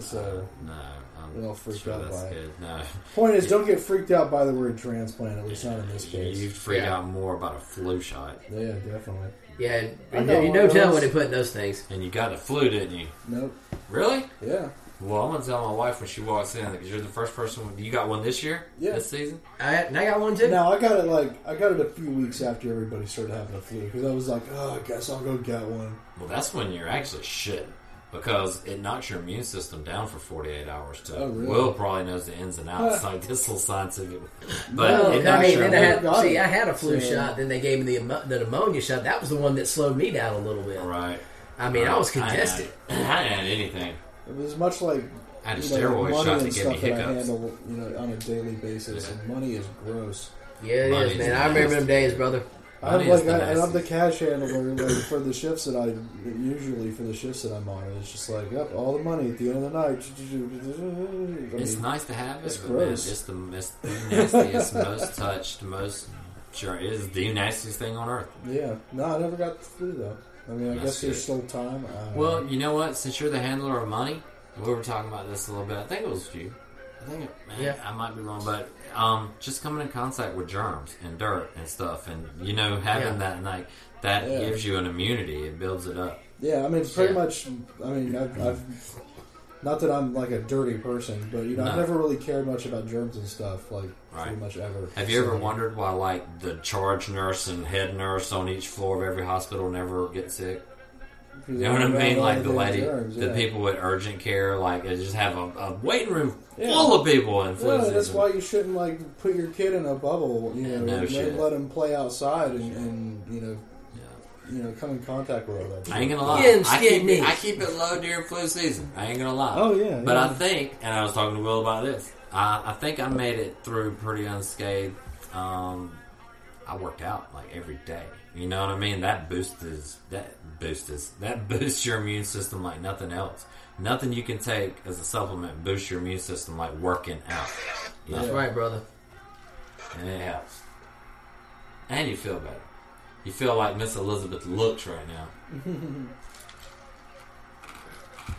so No, I'm They're all freaked sure out that's by it. No, point is, don't get freaked out by the word transplant. At least not in this case. you freak Yeah. out more about a flu shot, Yeah, definitely. Yeah. You know know, you one tell those. when they put in those things. and you got the flu, didn't you? Nope. Really? Yeah. Well, I'm gonna tell my wife when she walks in because you're the first person. You got one this year, Yeah. this season. I and I got one too. Now I got it like I got it a few weeks after everybody started having a flu because I was like, oh, I guess I'll go get one. Well, that's when you're actually shit because it knocks your immune system down for 48 hours. To Oh, really? Will probably knows the ins and outs like this little scientific, but Well, it I knocks mean, your then I immune- had, see, it. I had a flu So- shot. Then they gave me the, emo- the pneumonia shot. That was the one that slowed me down a little bit. right. I mean, I was hadn't congested. had- I hadn't had anything. It was much like I had a you know, steroid money shot to and give me stuff that I hiccups. handle, you know, on a daily basis. Yeah. And money is gross. Yeah, it Money's is, man. I remember them days, brother. I'm Money is like, the I, and I'm the cash handler like, for the shifts that I usually for the shifts that I'm on. It's just like, yep, all the money at the end of the night. I It's mean, nice to have it, it's but man, gross. it's the, it's the nastiest, most touched, most sure it is the nastiest thing on earth. Yeah, no, I never got the flu though. I mean, I That's guess there's still time. Well, know. you know what? Since you're the handler of money, we were talking about this a little bit. I think it was you. I think it, man, Yeah. I might be wrong, but um, just coming in contact with germs and dirt and stuff, and you know, having Yeah. that like that Yeah. gives you an immunity. It builds it up. yeah, I mean, it's pretty Yeah. much. I mean, I've, I've not that I'm like a dirty person, but you know, I've No. never really cared much about germs and stuff, like pretty Right. much ever. Have you ever wondered why, like, the charge nurse and head nurse on each floor of every hospital never get sick? You know what I mean? Like the lady, the people with urgent care, like they just have a, a waiting room Yeah. full of people flu Yeah, that's season. why you shouldn't like put your kid in a bubble. You know, no let, shit. let him play outside and, and you know. You know, come in contact with all that. I ain't gonna lie. Get him I skin keep, it, knees. I keep it low during flu season. I ain't gonna lie. Oh, yeah, But yeah. I think, and I was talking to Will about this. I, I think I made it through pretty unscathed. Um, I worked out like every day. You know what I mean? That boosts that boosts that boosts your immune system like nothing else. Nothing you can take as a supplement boosts your immune system like working out. You That's know? right, brother. and it helps. And you feel better. You feel like Miss Elizabeth looks right now.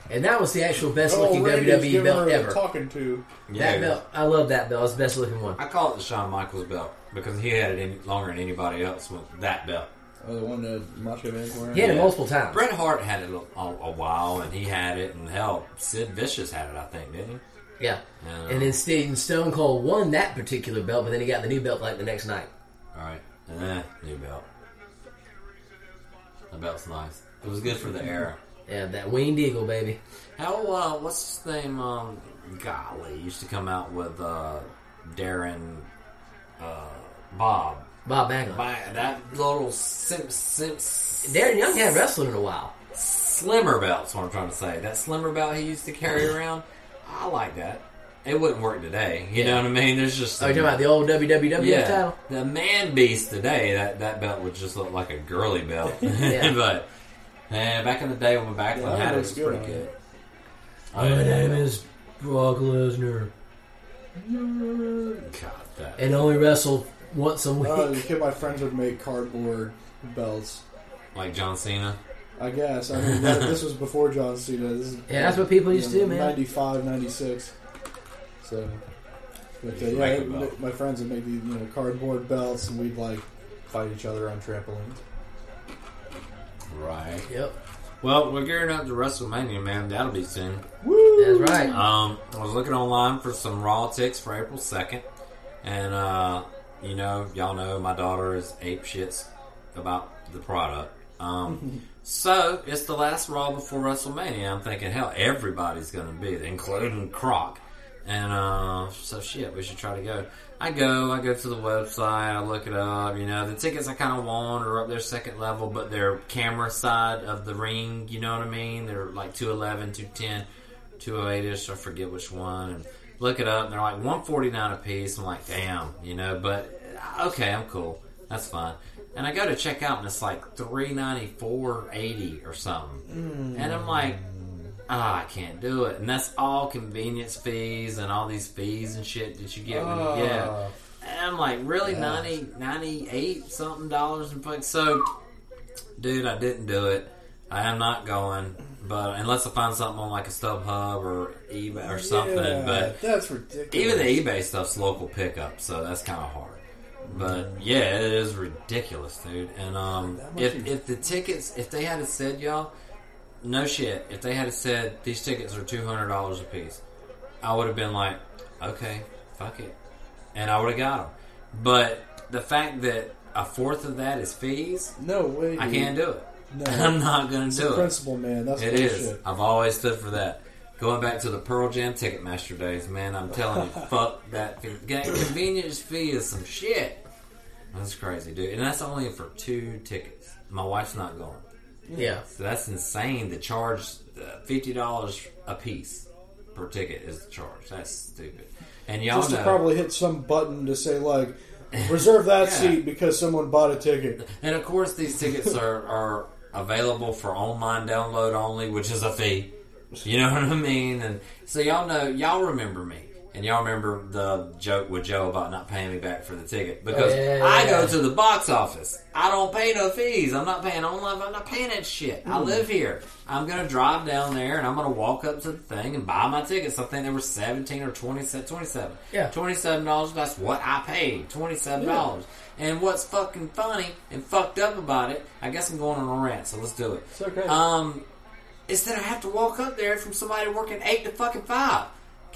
And that was the actual best Oh, looking Randy's WWE giving belt her ever. talking to. That belt, I love that belt. It's the best looking one. I call it the Shawn Michaels belt because he had it any, longer than anybody else with that belt. Oh, the one that Macho Man's wearing. He had it Yeah. multiple times. Bret Hart had it a, a, a while, and he had it, and hell, Sid Vicious had it, I think, didn't he? Yeah. Yeah. And then Steve Stone Cold won that particular belt, but then he got the new belt like the next night. All right. Eh, new belt. The belt's nice. It was good for the era. Yeah, that Winged Eagle, baby. How, uh, what's his name? Um, golly, used to come out with, uh, Darren, uh, Bob. Bob Backlund. By that little simp, simp, Darren Young hadn't wrestled in a while. slimmer belt's what I'm trying to say. That slimmer belt he used to carry around, I like that. It wouldn't work today. You know what I mean? There's just Oh, you talking about the old WWF yeah, title? the man beast today. That that belt would just look like a girly belt. But eh, back in the day when Backlund Yeah, that had it, it was pretty on good. My name is Brock Lesnar, God, that. and only wrestled once a week. Oh, the kid my friends would make cardboard belts. like John Cena. I guess. I mean, that, this was before John Cena. This is, Yeah, that's what people used to do, man. 95, 96. So, but uh, yeah, make a it- my friends would make these, you know, cardboard belts, and we'd like fight each other on trampolines. Right. Yep, Well, we're gearing up to WrestleMania, man. That'll be soon. that's right. Um, I was looking online for some Raw ticks for April 2nd. And, uh, you know, y'all know my daughter is ape shits about the product. Um, so it's the last Raw before WrestleMania. I'm thinking, hell, everybody's going to be there, including Croc. And, uh, so shit, we should try to go. I go, I go to the website, I look it up, you know, the tickets I kind of want are up there second level, but they're camera side of the ring, you know what I mean? They're like 211, 210. 208ish, I forget which one, and look it up, and they're like 149 a piece. I'm like, damn, you know, but uh, okay, I'm cool. That's fine. And I go to check out, and it's like 394.80 or something. And I'm like, ah, I can't do it. And that's all convenience fees and all these fees and shit that you get when you, yeah. And I'm like, really, Yeah. 90, 98 something dollars and fuck. So, dude, I didn't do it. I am not going, but unless I find something on like a StubHub or eBay or something. Yeah, But that's ridiculous. even the eBay stuff's local pickup, so that's kind of hard. But yeah, it is ridiculous, dude. And um, if if the tickets, if they had said y'all, no shit, if they had said these tickets are two hundred dollars a piece, I would have been like, okay, fuck it, and I would have got them. But the fact that a fourth of that is fees, no way. I can't do it. No. I'm not gonna do it. principle, man. That's It bullshit. I've always stood for that. Going back to the Pearl Jam Ticketmaster days, man, I'm telling you, fuck that. fee. That convenience fee is some shit. That's crazy, dude. And that's only for two tickets. My wife's not going. Yeah. So that's insane. The charge, uh, $50 a piece per ticket is the charge. That's stupid. And y'all Just to probably hit some button to say like, reserve that Yeah. seat because someone bought a ticket. And of course, these tickets are, are available for online download only, which is a fee. You know what I mean? And so y'all know, y'all remember me. And y'all remember the joke with Joe about not paying me back for the ticket because Oh, yeah, I yeah. go to the box office. I don't pay no fees. I'm not paying online. I'm not paying that shit. I live here. I'm gonna drive down there and I'm gonna walk up to the thing and buy my tickets. I think they were seventeen or 27 27 Yeah. Twenty-seven dollars. That's what I paid. Twenty-seven dollars. And what's fucking funny and fucked up about it? I guess I'm going on a rant, so let's do it. It's okay. Um, is that I have to walk up there from somebody working eight to fucking five,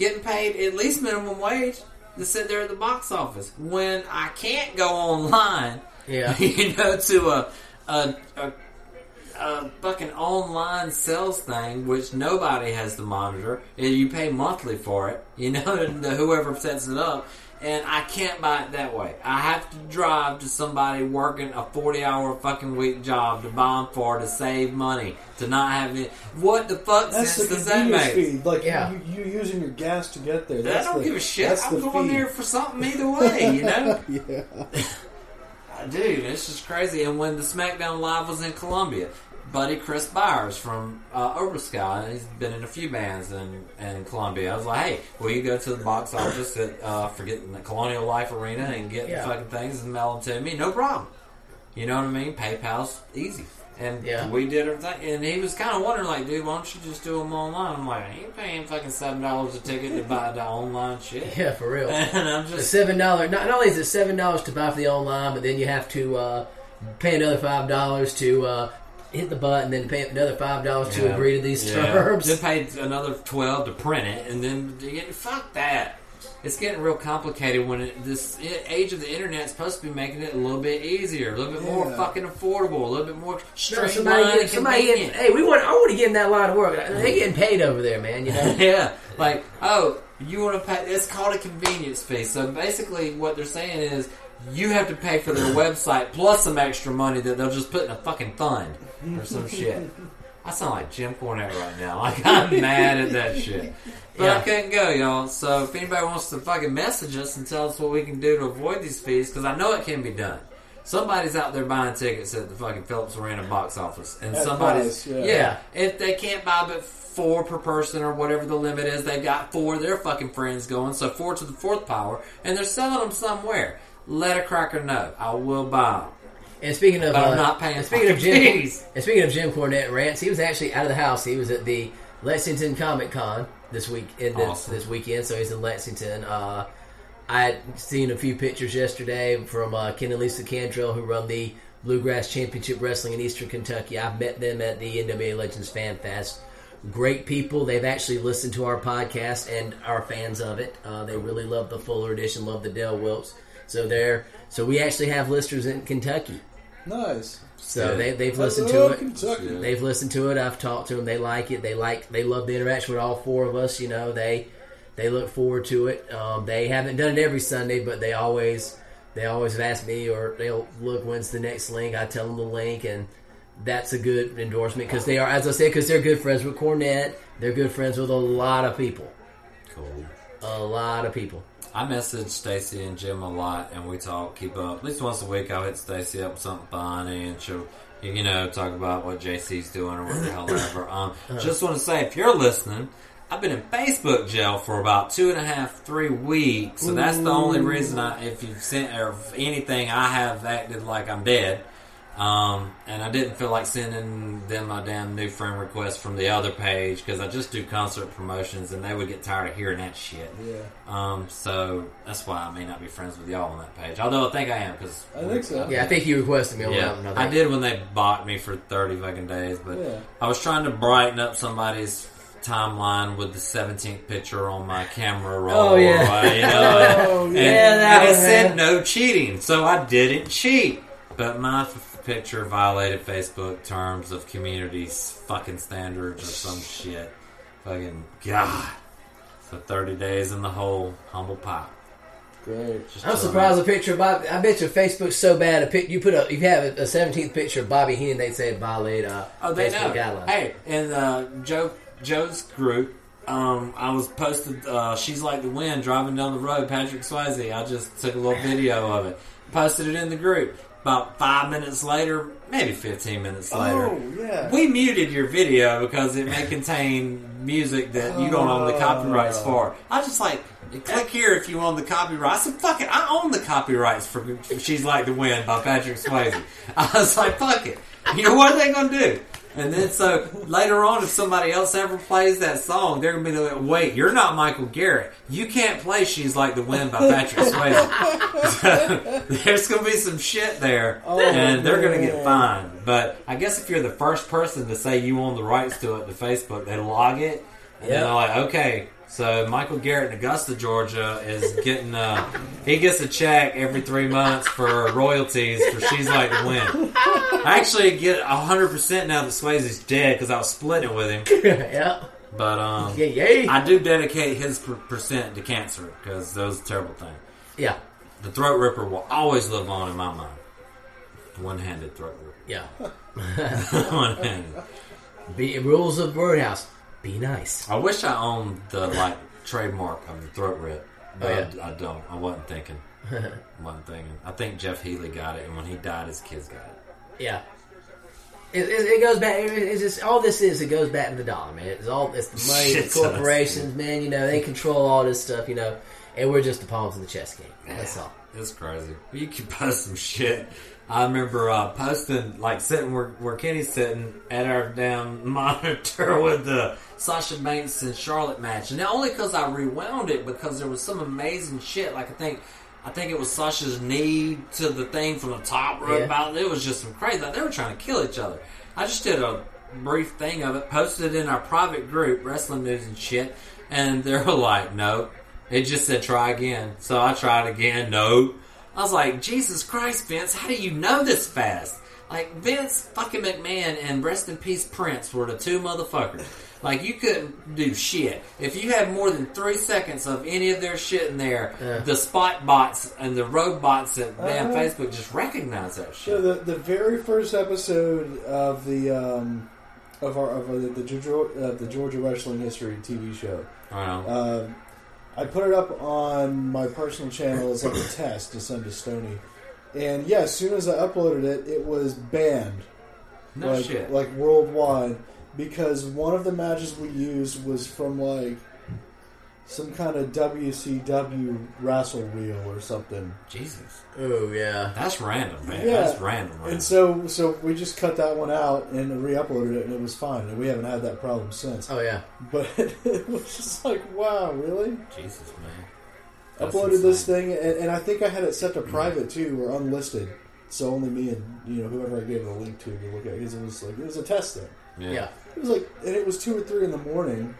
getting paid at least minimum wage to sit there at the box office when I can't go online. Yeah. you know, to a a. a a fucking online sales thing, which nobody has to monitor, and you pay monthly for it. You know, and whoever sets it up, and I can't buy it that way. I have to drive to somebody working a forty-hour fucking week job to buy them for to save money to not have it. What the fuck That's sense the does that make? fee. Like Yeah. you, you using your gas to get there. I don't the, give a shit. I'm the going fee. there for something either way. You know. Yeah. Dude, it's just crazy. And when the SmackDown Live was in Columbia, buddy Chris Byers from uh, Oversky, he's been in a few bands in, in Columbia. I was like, hey, will you go to the box office at uh, forget the Colonial Life Arena and get Yeah. the fucking things and mail them to me? No problem. You know what I mean? PayPal's easy. And Yeah. we did everything. And he was kind of wondering, like, dude, why don't you just do them online? I'm like, I ain't paying fucking $7 a ticket to buy the online shit. Yeah, for real. And I'm The just seven dollar. Not, not only is it seven dollars to buy for the online, but then you have to uh, pay another five dollars to uh, hit the button, then pay another five dollars to agree to these Yeah. terms. Then paid another twelve to print it, and then yeah, fuck that. It's getting real complicated when it, this age of the internet is supposed to be making it a little bit easier, a little bit more fucking affordable, a little bit more No, streamlined. somebody, and get, somebody getting, convenient. hey, we want, I want to give them that line of work. They're getting paid over there, man. You know. yeah, like oh, you want to pay? It's called a convenience fee. So basically, what they're saying is you have to pay for their website plus some extra money that they'll just put in a fucking fund or some shit. I sound like Jim Cornette right now. Like I'm mad at that shit. But I couldn't go, y'all. So if anybody wants to fucking message us and tell us what we can do to avoid these fees, because I know it can be done. Somebody's out there buying tickets at the fucking Phillips Arena box office, and At somebody's price, yeah. yeah. If they can't buy but four per person or whatever the limit is, they've got four of their fucking friends going, so four to the fourth power, and they're selling them somewhere. Let a cracker know. I will buy them. And speaking of, But I'm uh, not paying speaking of Jim, fees. and speaking of Jim Cornette rants, he was actually out of the house. He was at the Lexington Comic Con this week in this, Awesome. this weekend, so he's in Lexington. Uh, I had seen a few pictures yesterday from uh, Ken and Lisa Cantrell, who run the Bluegrass Championship Wrestling in Eastern Kentucky. I've met them at the NWA Legends Fan Fest. Great people. They've actually listened to our podcast and are fans of it. Uh, they really love the Fuller edition, love the Del Wilkes. So they're so we actually have listeners in Kentucky. Nice. So Good. they, they've listened to it. Kentucky. Yeah. They've listened to it. I've talked to them. They like it. They like. They love the interaction with all four of us. You know, they they look forward to it. Um, they haven't done it every Sunday, but they always they always have asked me or they'll look when's the next link. I tell them the link, and that's a good endorsement because they are, as I said, because they're good friends with Cornette. They're good friends with a lot of people. Cool. A lot of people. I message Stacey and Jim a lot, and we talk, keep up. At least once a week, I'll hit Stacey up with something funny, and she'll, you know, talk about what JC's doing or what the hell ever. Um, just want to say, if you're listening, I've been in Facebook jail for about two and a half, three weeks, so that's the only reason I, if you've sent or if anything, I have acted like I'm dead. Um, and I didn't feel like sending them my damn new friend request from the other page because I just do concert promotions and they would get tired of hearing that shit. Yeah. Um, so that's why I may not be friends with y'all on that page. Although I think I am because I think so. Yeah, I think you requested me on yeah, that one. I think. did when they bought me for thirty fucking days. But Yeah. I was trying to brighten up somebody's timeline with the seventeenth picture on my camera roll. Oh, yeah. you know, Oh, and, yeah, that and it said no cheating, so I didn't cheat. But my f- picture violated Facebook terms of community's fucking standards or some shit. Fucking god. So thirty days in the hole, humble pie. Great. Just I'm surprised out. a picture of Bobby. I bet you Facebook's so bad. A pic, you put a you have a 17th picture of Bobby Heenan. They say violate uh, Oh, they Facebook know. guidelines. Hey, in uh, Joe Joe's group, um, I was posted. Uh, She's like the wind driving down the road. Patrick Swayze. I just took a little video of it, posted it in the group. About five minutes later, maybe fifteen minutes oh, later, Oh, yeah. we muted your video because it may contain music that you don't own the copyrights Oh. for. I just like. Click here if you own the copyrights. I said, "Fuck it, I own the copyrights for She's Like the Wind by Patrick Swayze." I was like, "Fuck it." You know what are they gonna do? And then so later on, if somebody else ever plays that song, they're gonna be like, "Wait, you're not Michael Garrett. You can't play She's Like the Wind by Patrick Swayze." So, there's gonna be some shit there, oh, and they're gonna get fined. But I guess if you're the first person to say you own the rights to it to Facebook, they log it, and Yep. they're like, "Okay." So Michael Garrett in Augusta, Georgia, is getting uh he gets a check every three months for royalties for She's Like the Wind. I actually get hundred percent now that Swayze's dead because I was splitting it with him. yeah, But um, yeah, yay. I do dedicate his per- percent to cancer because that was a terrible thing. yeah, The throat ripper will always live on in my mind. One-handed throat ripper. yeah. One-handed. Be rules of Birdhouse. Be nice. I wish I owned the like trademark of the throat rip, but Oh, yeah. I, I don't. I wasn't thinking. I wasn't thinking. I think Jeff Healey got it, and when he died, his kids got it. Yeah. It, it, it goes back. it- It's just all this is. It goes back to the dollar, man. It's all it's the money, Shit, the corporations, man. You know they control all this stuff. You know, and we're just the pawns of the chess game. That's all. It's crazy. You can post some shit. I remember uh, posting, like sitting where, where Kenny's sitting at our damn monitor with the Sasha Banks and Charlotte match, and not only because I rewound it, because there was some amazing shit. Like I think, I think it was Sasha's knee to the thing from the top rope Yeah. out. It was just some crazy. Like they were trying to kill each other. I just did a brief thing of it, posted it in our private group, wrestling news and shit, and they're like, "Nope." It just said try again, so I tried again. No, I was like, Jesus Christ, Vince, how do you know this fast? Like Vince fucking McMahon and rest in peace Prince were the two motherfuckers. Like you couldn't do shit if you had more than three seconds of any of their shit in there. The spot bots and the road bots at damn Uh-huh. Facebook just recognize that So shit. the the very first episode of the um, of our of the the, Georgia, uh, the Georgia Wrestling History TV show, Wow. uh, I put it up on my personal channel as like a test to send to Stony, and yeah, as soon as I uploaded it, it was banned no like shit. like worldwide because one of the matches we used was from like some kind of WCW wrestle wheel or something. Jesus, Oh yeah. that's random, man. Yeah. That's random. random. And so, so we just cut that one out and re-uploaded it, and it was fine. And we haven't had that problem since. Oh yeah. But it was just like, wow, really? Jesus, man. That's Uploaded this thing, and, and I think I had it set to private too, or unlisted, so only me and you know whoever I gave the link to to look at. Because it was like it was a test thing. Yeah. It was like, and it was two or three in the morning.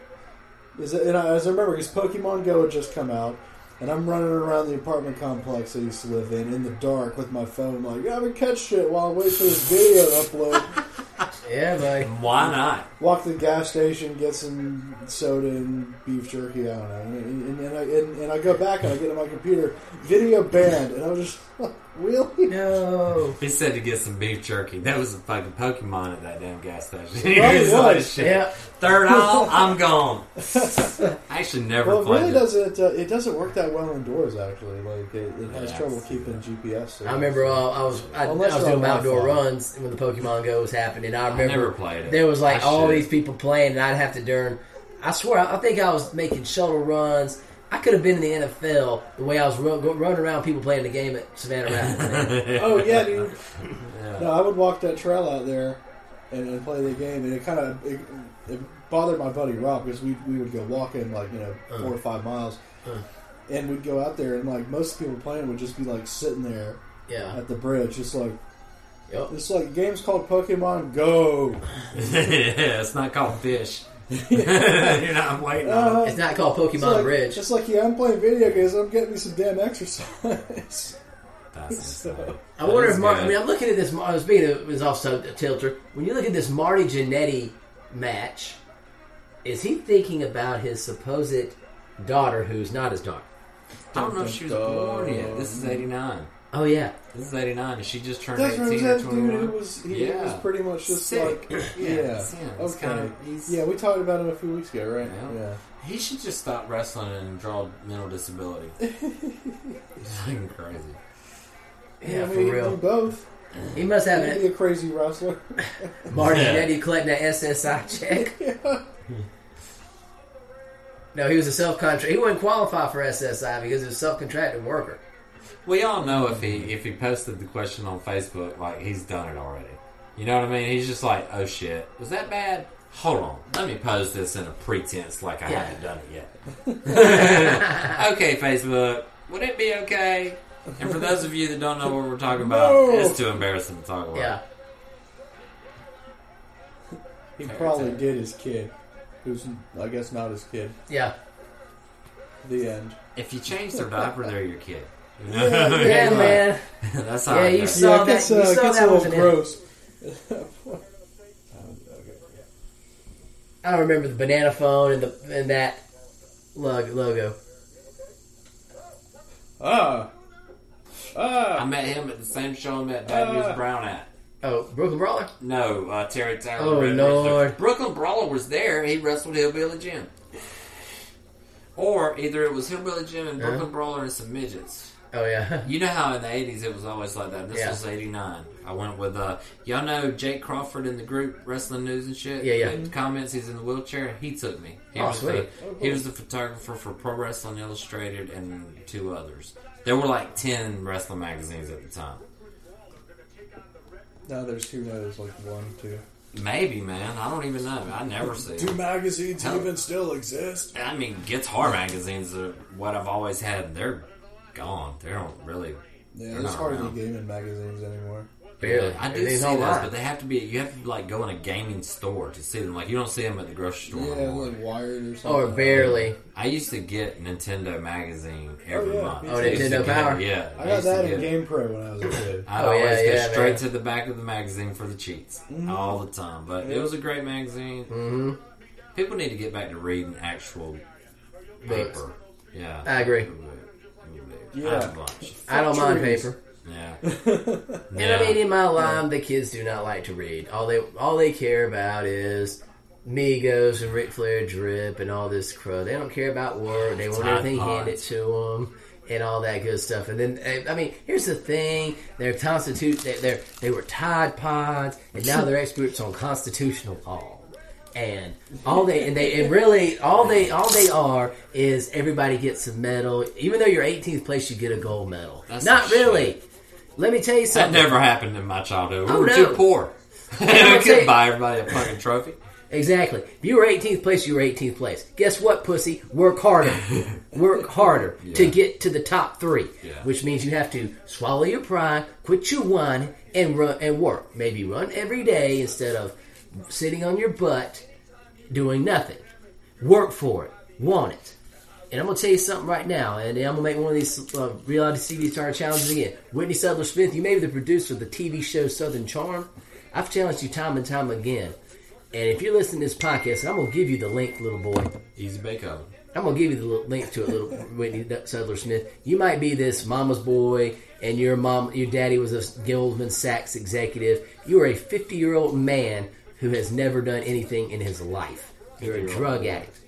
Is it, and I, as I remember, because Pokemon Go had just come out, and I'm running around the apartment complex I used to live in in the dark with my phone, like, yeah, I'm gonna catch shit while I wait for this video to upload. Yeah, buddy. Why not? Walk to the gas station, get some soda and beef jerky. I don't know, and, and, and, I, and, and I go back and I get on my computer, video banned, and I'm just like, really? No. He said to get some beef jerky. That was a fucking Pokemon at that damn gas station. Probably He was like, shit. Yeah. Third aisle, I'm gone. I actually never Well, it played really it. doesn't. Uh, it doesn't work that well indoors. Actually, like it, it has Yeah, trouble I see keeping GPS. signals. I remember uh, I was I, I Unless was doing outdoor Wi-Fi. runs when the Pokemon Go was happening. I I remember never played it. there was like I all should. these people playing, and I'd have to during. I swear, I think I was making shuttle runs. I could have been in the NFL the way I was run, go, running around people playing the game at Savannah Rapids. Oh yeah, dude. No, I would walk that trail out there and, and play the game, and it kind of it, it bothered my buddy Rob because we we would go walking like you know uh. four or five miles, uh. and we'd go out there, and like most people playing would just be like sitting there yeah. at the bridge, just like Yep. it's like games called Pokemon Go. yeah, it's not called fish. You're not waiting on Uh, It's not called it's Pokemon like, Bridge. It's like yeah, I'm playing video games. I'm getting me some damn exercise. That's so, I wonder if is Mar- good. I mean, I'm looking at this. I was being a, was also a tilter. When you look at this Marty Jannetty match, is he thinking about his supposed daughter, who's not his daughter? I don't know if she was born yet. This is 89. Oh yeah, This is 89, and she just turned That's 18 I'm or saying, dude. It was he Yeah. was pretty much just Sick. like Yeah, yeah. it's Okay. kinda- he's- yeah, we talked about him a few weeks ago, right? Yeah. Yeah. He should just stop wrestling and draw mental disability. it's fucking crazy. yeah, I for mean, real. do both. He must have He'd be a crazy wrestler. Marty Yeah. Jannetty collecting that SSI check. No, he was a self contract. He wouldn't qualify for SSI because he was a self contracted worker. We all know if he if he posted the question on Facebook, like he's done it already. You know what I mean? He's just like, oh shit, was that bad? Hold on, let me pose this in a pretense like I Yeah. haven't done it yet. okay, Facebook, would it be okay? And for those of you that don't know what we're talking about, No. it's too embarrassing to talk about. Yeah. He probably did his kid, who's I guess not his kid. Yeah. The end. If you change their diaper, they're your kid. Yeah, Yeah, man. That's how Yeah, you know. saw yeah, that- it gets, you uh, saw gets that a was little an gross. I remember the banana phone and the and that log- logo. Ah, I ah. met him at the same show I met Bad News Uh. Brown at. Oh, Brooklyn Brawler. No, uh, Terry Taylor. Oh, Red Lord. Rooster. Brooklyn Brawler was there. He wrestled Hillbilly Jim. Or either it was Hillbilly Jim and Brooklyn Brawler and some midgets. Oh yeah. You know how in the 80s it was always like that. This Yeah. was 89. I went with, uh, y'all know Jake Crawford in the group, Wrestling News and shit? Yeah, yeah. Made comments, he's in the wheelchair. He took me. He Oh, was sweet. The, He was the photographer for Pro Wrestling Illustrated and two others. There were like 10 wrestling magazines at the time. Now there's who knows, like one, two. Maybe, man. I don't even know. I never see Do magazines Hell. even still exist? I mean, Guitar magazines are what I've always had. They're gone. They don't really. Yeah, They're there's not hardly gaming magazines anymore. Barely. I do see those, online. but they have to be. You have to like go in a gaming store to see them. Like you don't see them at the grocery store. Yeah, anymore. like wired or something. Or barely. I used to get Nintendo magazine every yeah, month. Oh, I used to Nintendo get- Power? Yeah, I used got that in Game Pro when I was a kid. I'd Oh, always yeah, go yeah, straight man. to the back of the magazine for the cheats all the time. But it was a great magazine. Mm-hmm. People need to get back to reading actual paper. Yeah, I agree. Yeah, I have. I don't mind Trees. paper. Yeah, And I mean, in my line, the kids do not like to read. All they all they care about is Migos and Ric Flair drip and all this crud. They don't care about work. They want Tide everything Pods. handed to them and all that good stuff. And then, eh, I mean, here's the thing: they're constitute. They they're, they were Tide Pods, and now they're experts on constitutional law. And all they and they and really all they all they are is everybody gets a medal. Even though you're 18th place, you get a gold medal. That's Not really. Let me tell you something. that never happened in my childhood. We Oh, were no. too poor. we couldn't buy everybody a fucking trophy. Exactly. If you were 18th place, you were 18th place. Guess what, pussy? Work harder. Work harder to get to the top three. Yeah. Which means you have to swallow your pride, quit your one, and run and work. Maybe run every day instead of sitting on your butt doing nothing. Work for it. Want it. And I'm gonna tell you something right now, and I'm gonna make one of these uh, reality TV star challenges again. Whitney Sudler Smith, you may be the producer of the TV show Southern Charm. I've challenged you time and time again. And if you're listening to this podcast, I'm gonna give you the link, little boy. Easy bake oven. I'm gonna give you the link to it, little Whitney Sudler Smith. You might be this mama's boy, and your mom, your daddy was a Goldman Sachs executive. You are a 50 year old man who has never done anything in his life. You're a drug addict,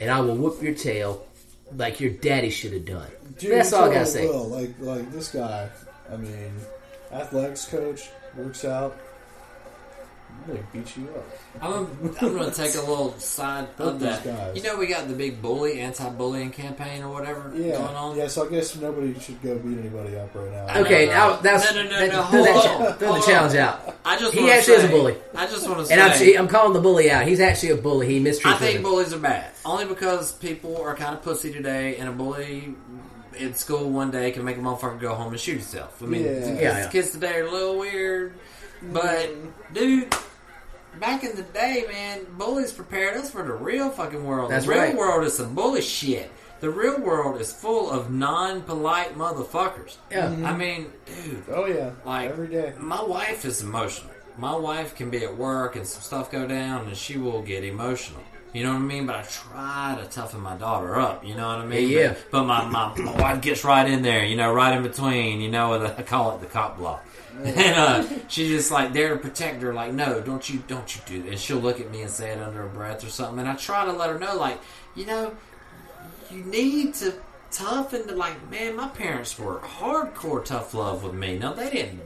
and I will whoop your tail like your daddy should have done. Dude, That's all I gotta say. Will. Like, like this guy. I mean, athletics coach works out. I'm gonna beat you up. I'm, I'm going to take a little side Both of these that. guys. You know, we got the big bully, anti-bullying campaign or whatever Yeah, going on. yeah. So I guess nobody should go beat anybody up right now. Okay, no, now that's no, no, no, that- no, throw, that, hold cha- on, throw hold the on. challenge out. I just He wanna actually is a say- bully. I just want to say, And I'm, I'm calling the bully out. He's actually a bully. He mistreats I think women. bullies are bad only because people are kind of pussy today, and a bully in school one day can make a motherfucker go home and shoot himself. I mean, Yeah. kids, Yeah, yeah. kids today are a little weird, but mm. dude. Back in the day, man, bullies prepared us for the real fucking world. That's the real right. world is some bullshit. The real world is full of non-polite motherfuckers. Yeah. Mm-hmm. I mean, dude, Oh yeah, like every day. My wife is emotional. My wife can be at work and some stuff go down, and she will get emotional. You know what I mean? But I try to toughen my daughter up. You know what I mean? Yeah, yeah. But, but my, my, my wife gets right in there. You know, right in between. You know, with a, I call it the cop block. And uh, she's just like there to protect her. Like, no, don't you, don't you do this. She'll look at me and say it under her breath or something. And I try to let her know, like, you know, you need to toughen to like man my parents were hardcore tough love with me now they didn't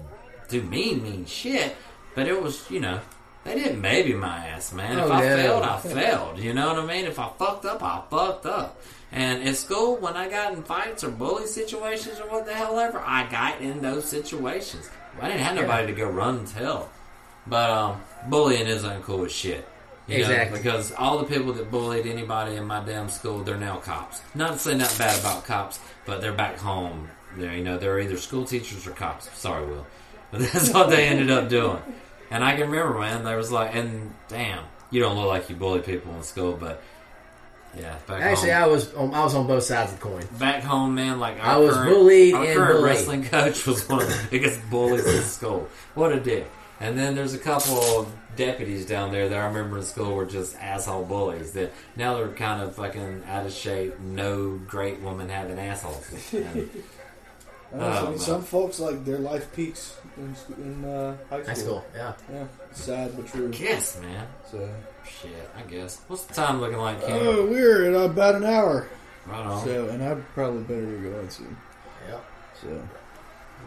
do mean mean shit but it was you know they didn't baby my ass man if Oh, i no. failed i failed you know what i mean if i fucked up i fucked up and at school when i got in fights or bully situations or what the hell ever i got in those situations i didn't have nobody to go run and tell but um bullying is uncool as shit you know, Exactly. because all the people that bullied anybody in my damn school, they're now cops. Not to say nothing bad about cops, but they're back home. They're you know they're either school teachers or cops. Sorry, Will, but that's what they ended up doing. And I can remember, man, there was like, and damn, you don't look like you bully people in school, but yeah, back Actually, home. I was on, I was on both sides of the coin. Back home, man, like I was current, bullied Our and current bullied. wrestling coach was one of the biggest bullies in school. What a dick! And then there's a couple of deputies down there that I remember in school were just asshole bullies. That now they're kind of fucking out of shape. No great woman having assholes. And, Oh, mean, man. some folks like their life peaks in, in uh, high school. High school, yeah. Yeah, sad but true. guess, man. So, Shit, I guess. What's the time looking like, Kim? oh, we're at about an hour. right on. So, and I probably better get going soon. Yeah. So,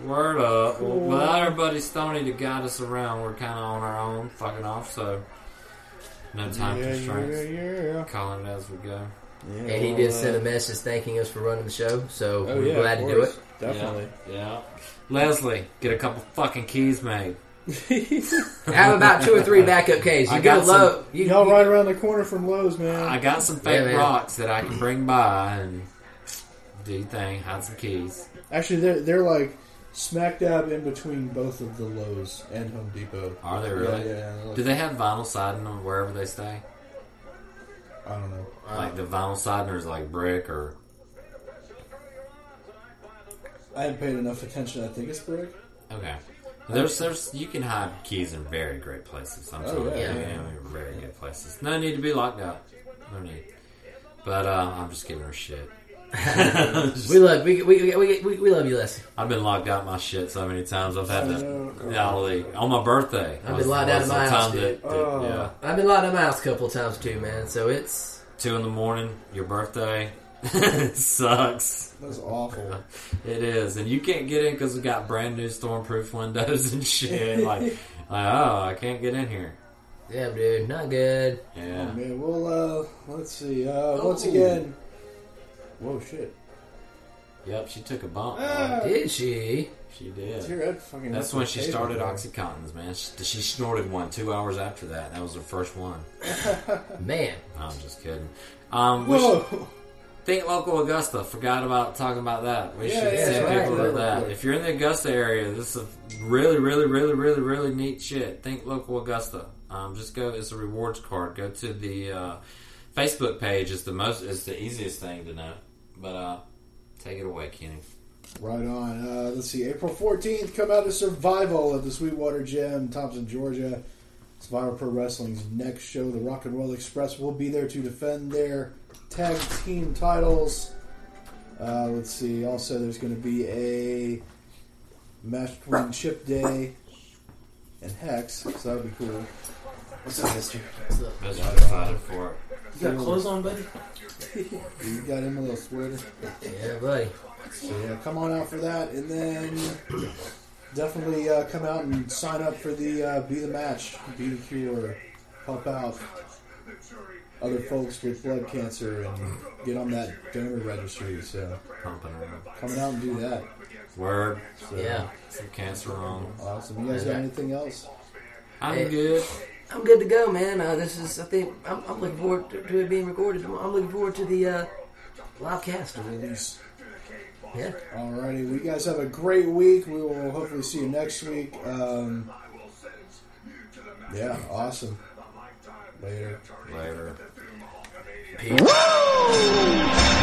Word up. Well, without our buddy Stoney to guide us around, we're kind of on our own, fucking off. So no time yeah, constraints. yeah, yeah. Calling it as we go. Yeah. And he well, did send a uh, message thanking us for running the show, so Oh we're yeah, glad of to do it. Definitely. Yeah. yeah. Leslie, get a couple fucking keys made. I have about two or three backup keys. You I go got low. You, Y'all you- right around the corner from Lowe's, man. I got some fake man. rocks that I can bring by and do your thing. Hide some keys. Actually, they're they're like smack dab in between both of the Lowe's and Home Depot. Are they really? Yeah, yeah. like- Do they have vinyl siding on wherever they stay? I don't know. Like the vinyl or is it like brick or I haven't paid enough attention. I think it's brick. okay. There's there's you can hide keys in very great places. I'm Oh, yeah, yeah. yeah, very good places. No need to be locked up. No need. But uh, I'm just giving her shit. We love we we, we, we, we love you, Leslie. I've been locked out my shit so many times. I've had I to know. golly on my birthday. I've been locked out of my house, dude. that- that- Oh. Yeah, I've been locked in my house a couple times too, man. So it's two in the morning, your birthday. it sucks. That's awful. It is, and you can't get in because we got brand new stormproof windows and shit. like, like, oh, I can't get in here. yeah, dude, not good. Yeah, Oh, man, well, uh, let's see. Uh, once Oh. again, whoa, shit. yep. She took a bump. Ah. Did she? She did. your head fucking. That's when she table, started man. OxyContins, man. She, she snorted one two hours after that. That was her first one. Man, No, I'm just kidding. Um, we should, Whoa! Think local Augusta. Forgot about talking about that. We Yeah, should yeah, send right, people right, to that. right. If you're in the Augusta area, this is a really, really, really, really, really neat shit. Think local Augusta. Um, just go. It's a rewards card. Go to the uh, Facebook page. It's the most. It's the easiest thing to know. But uh, take it away, Kenny. Right on. Uh, let's see. April 14th, come out to Survival at the Sweetwater Gym, Thomson, Georgia. Survivor Pro Wrestling's next show, the Rock and Roll Express, will be there to defend their tag team titles. Uh, let's see. Also, there's going to be a match between Chip Day and Hex, so that would be cool. What's up, mister? Best excited for it. You got clothes on, buddy? You got him a little sweater. yeah, buddy. So yeah, come on out for that, and then definitely uh, come out and sign up for the uh, Be the Match, Be the Cure, help out other folks with blood cancer, and get on that donor registry. So Pumping around. coming out and do that. Word. So, Yeah, Some cancer on. awesome. You guys got anything else? I'm good. I'm good to go, man. Uh, this is, I think, I'm, I'm looking forward to, to it being recorded. I'm looking forward to the uh, live cast. Release. Yeah. Alrighty, we guys have a great week. We will hopefully see you next week. Um, yeah, awesome. Later. Later. Ladies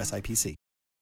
SIPC.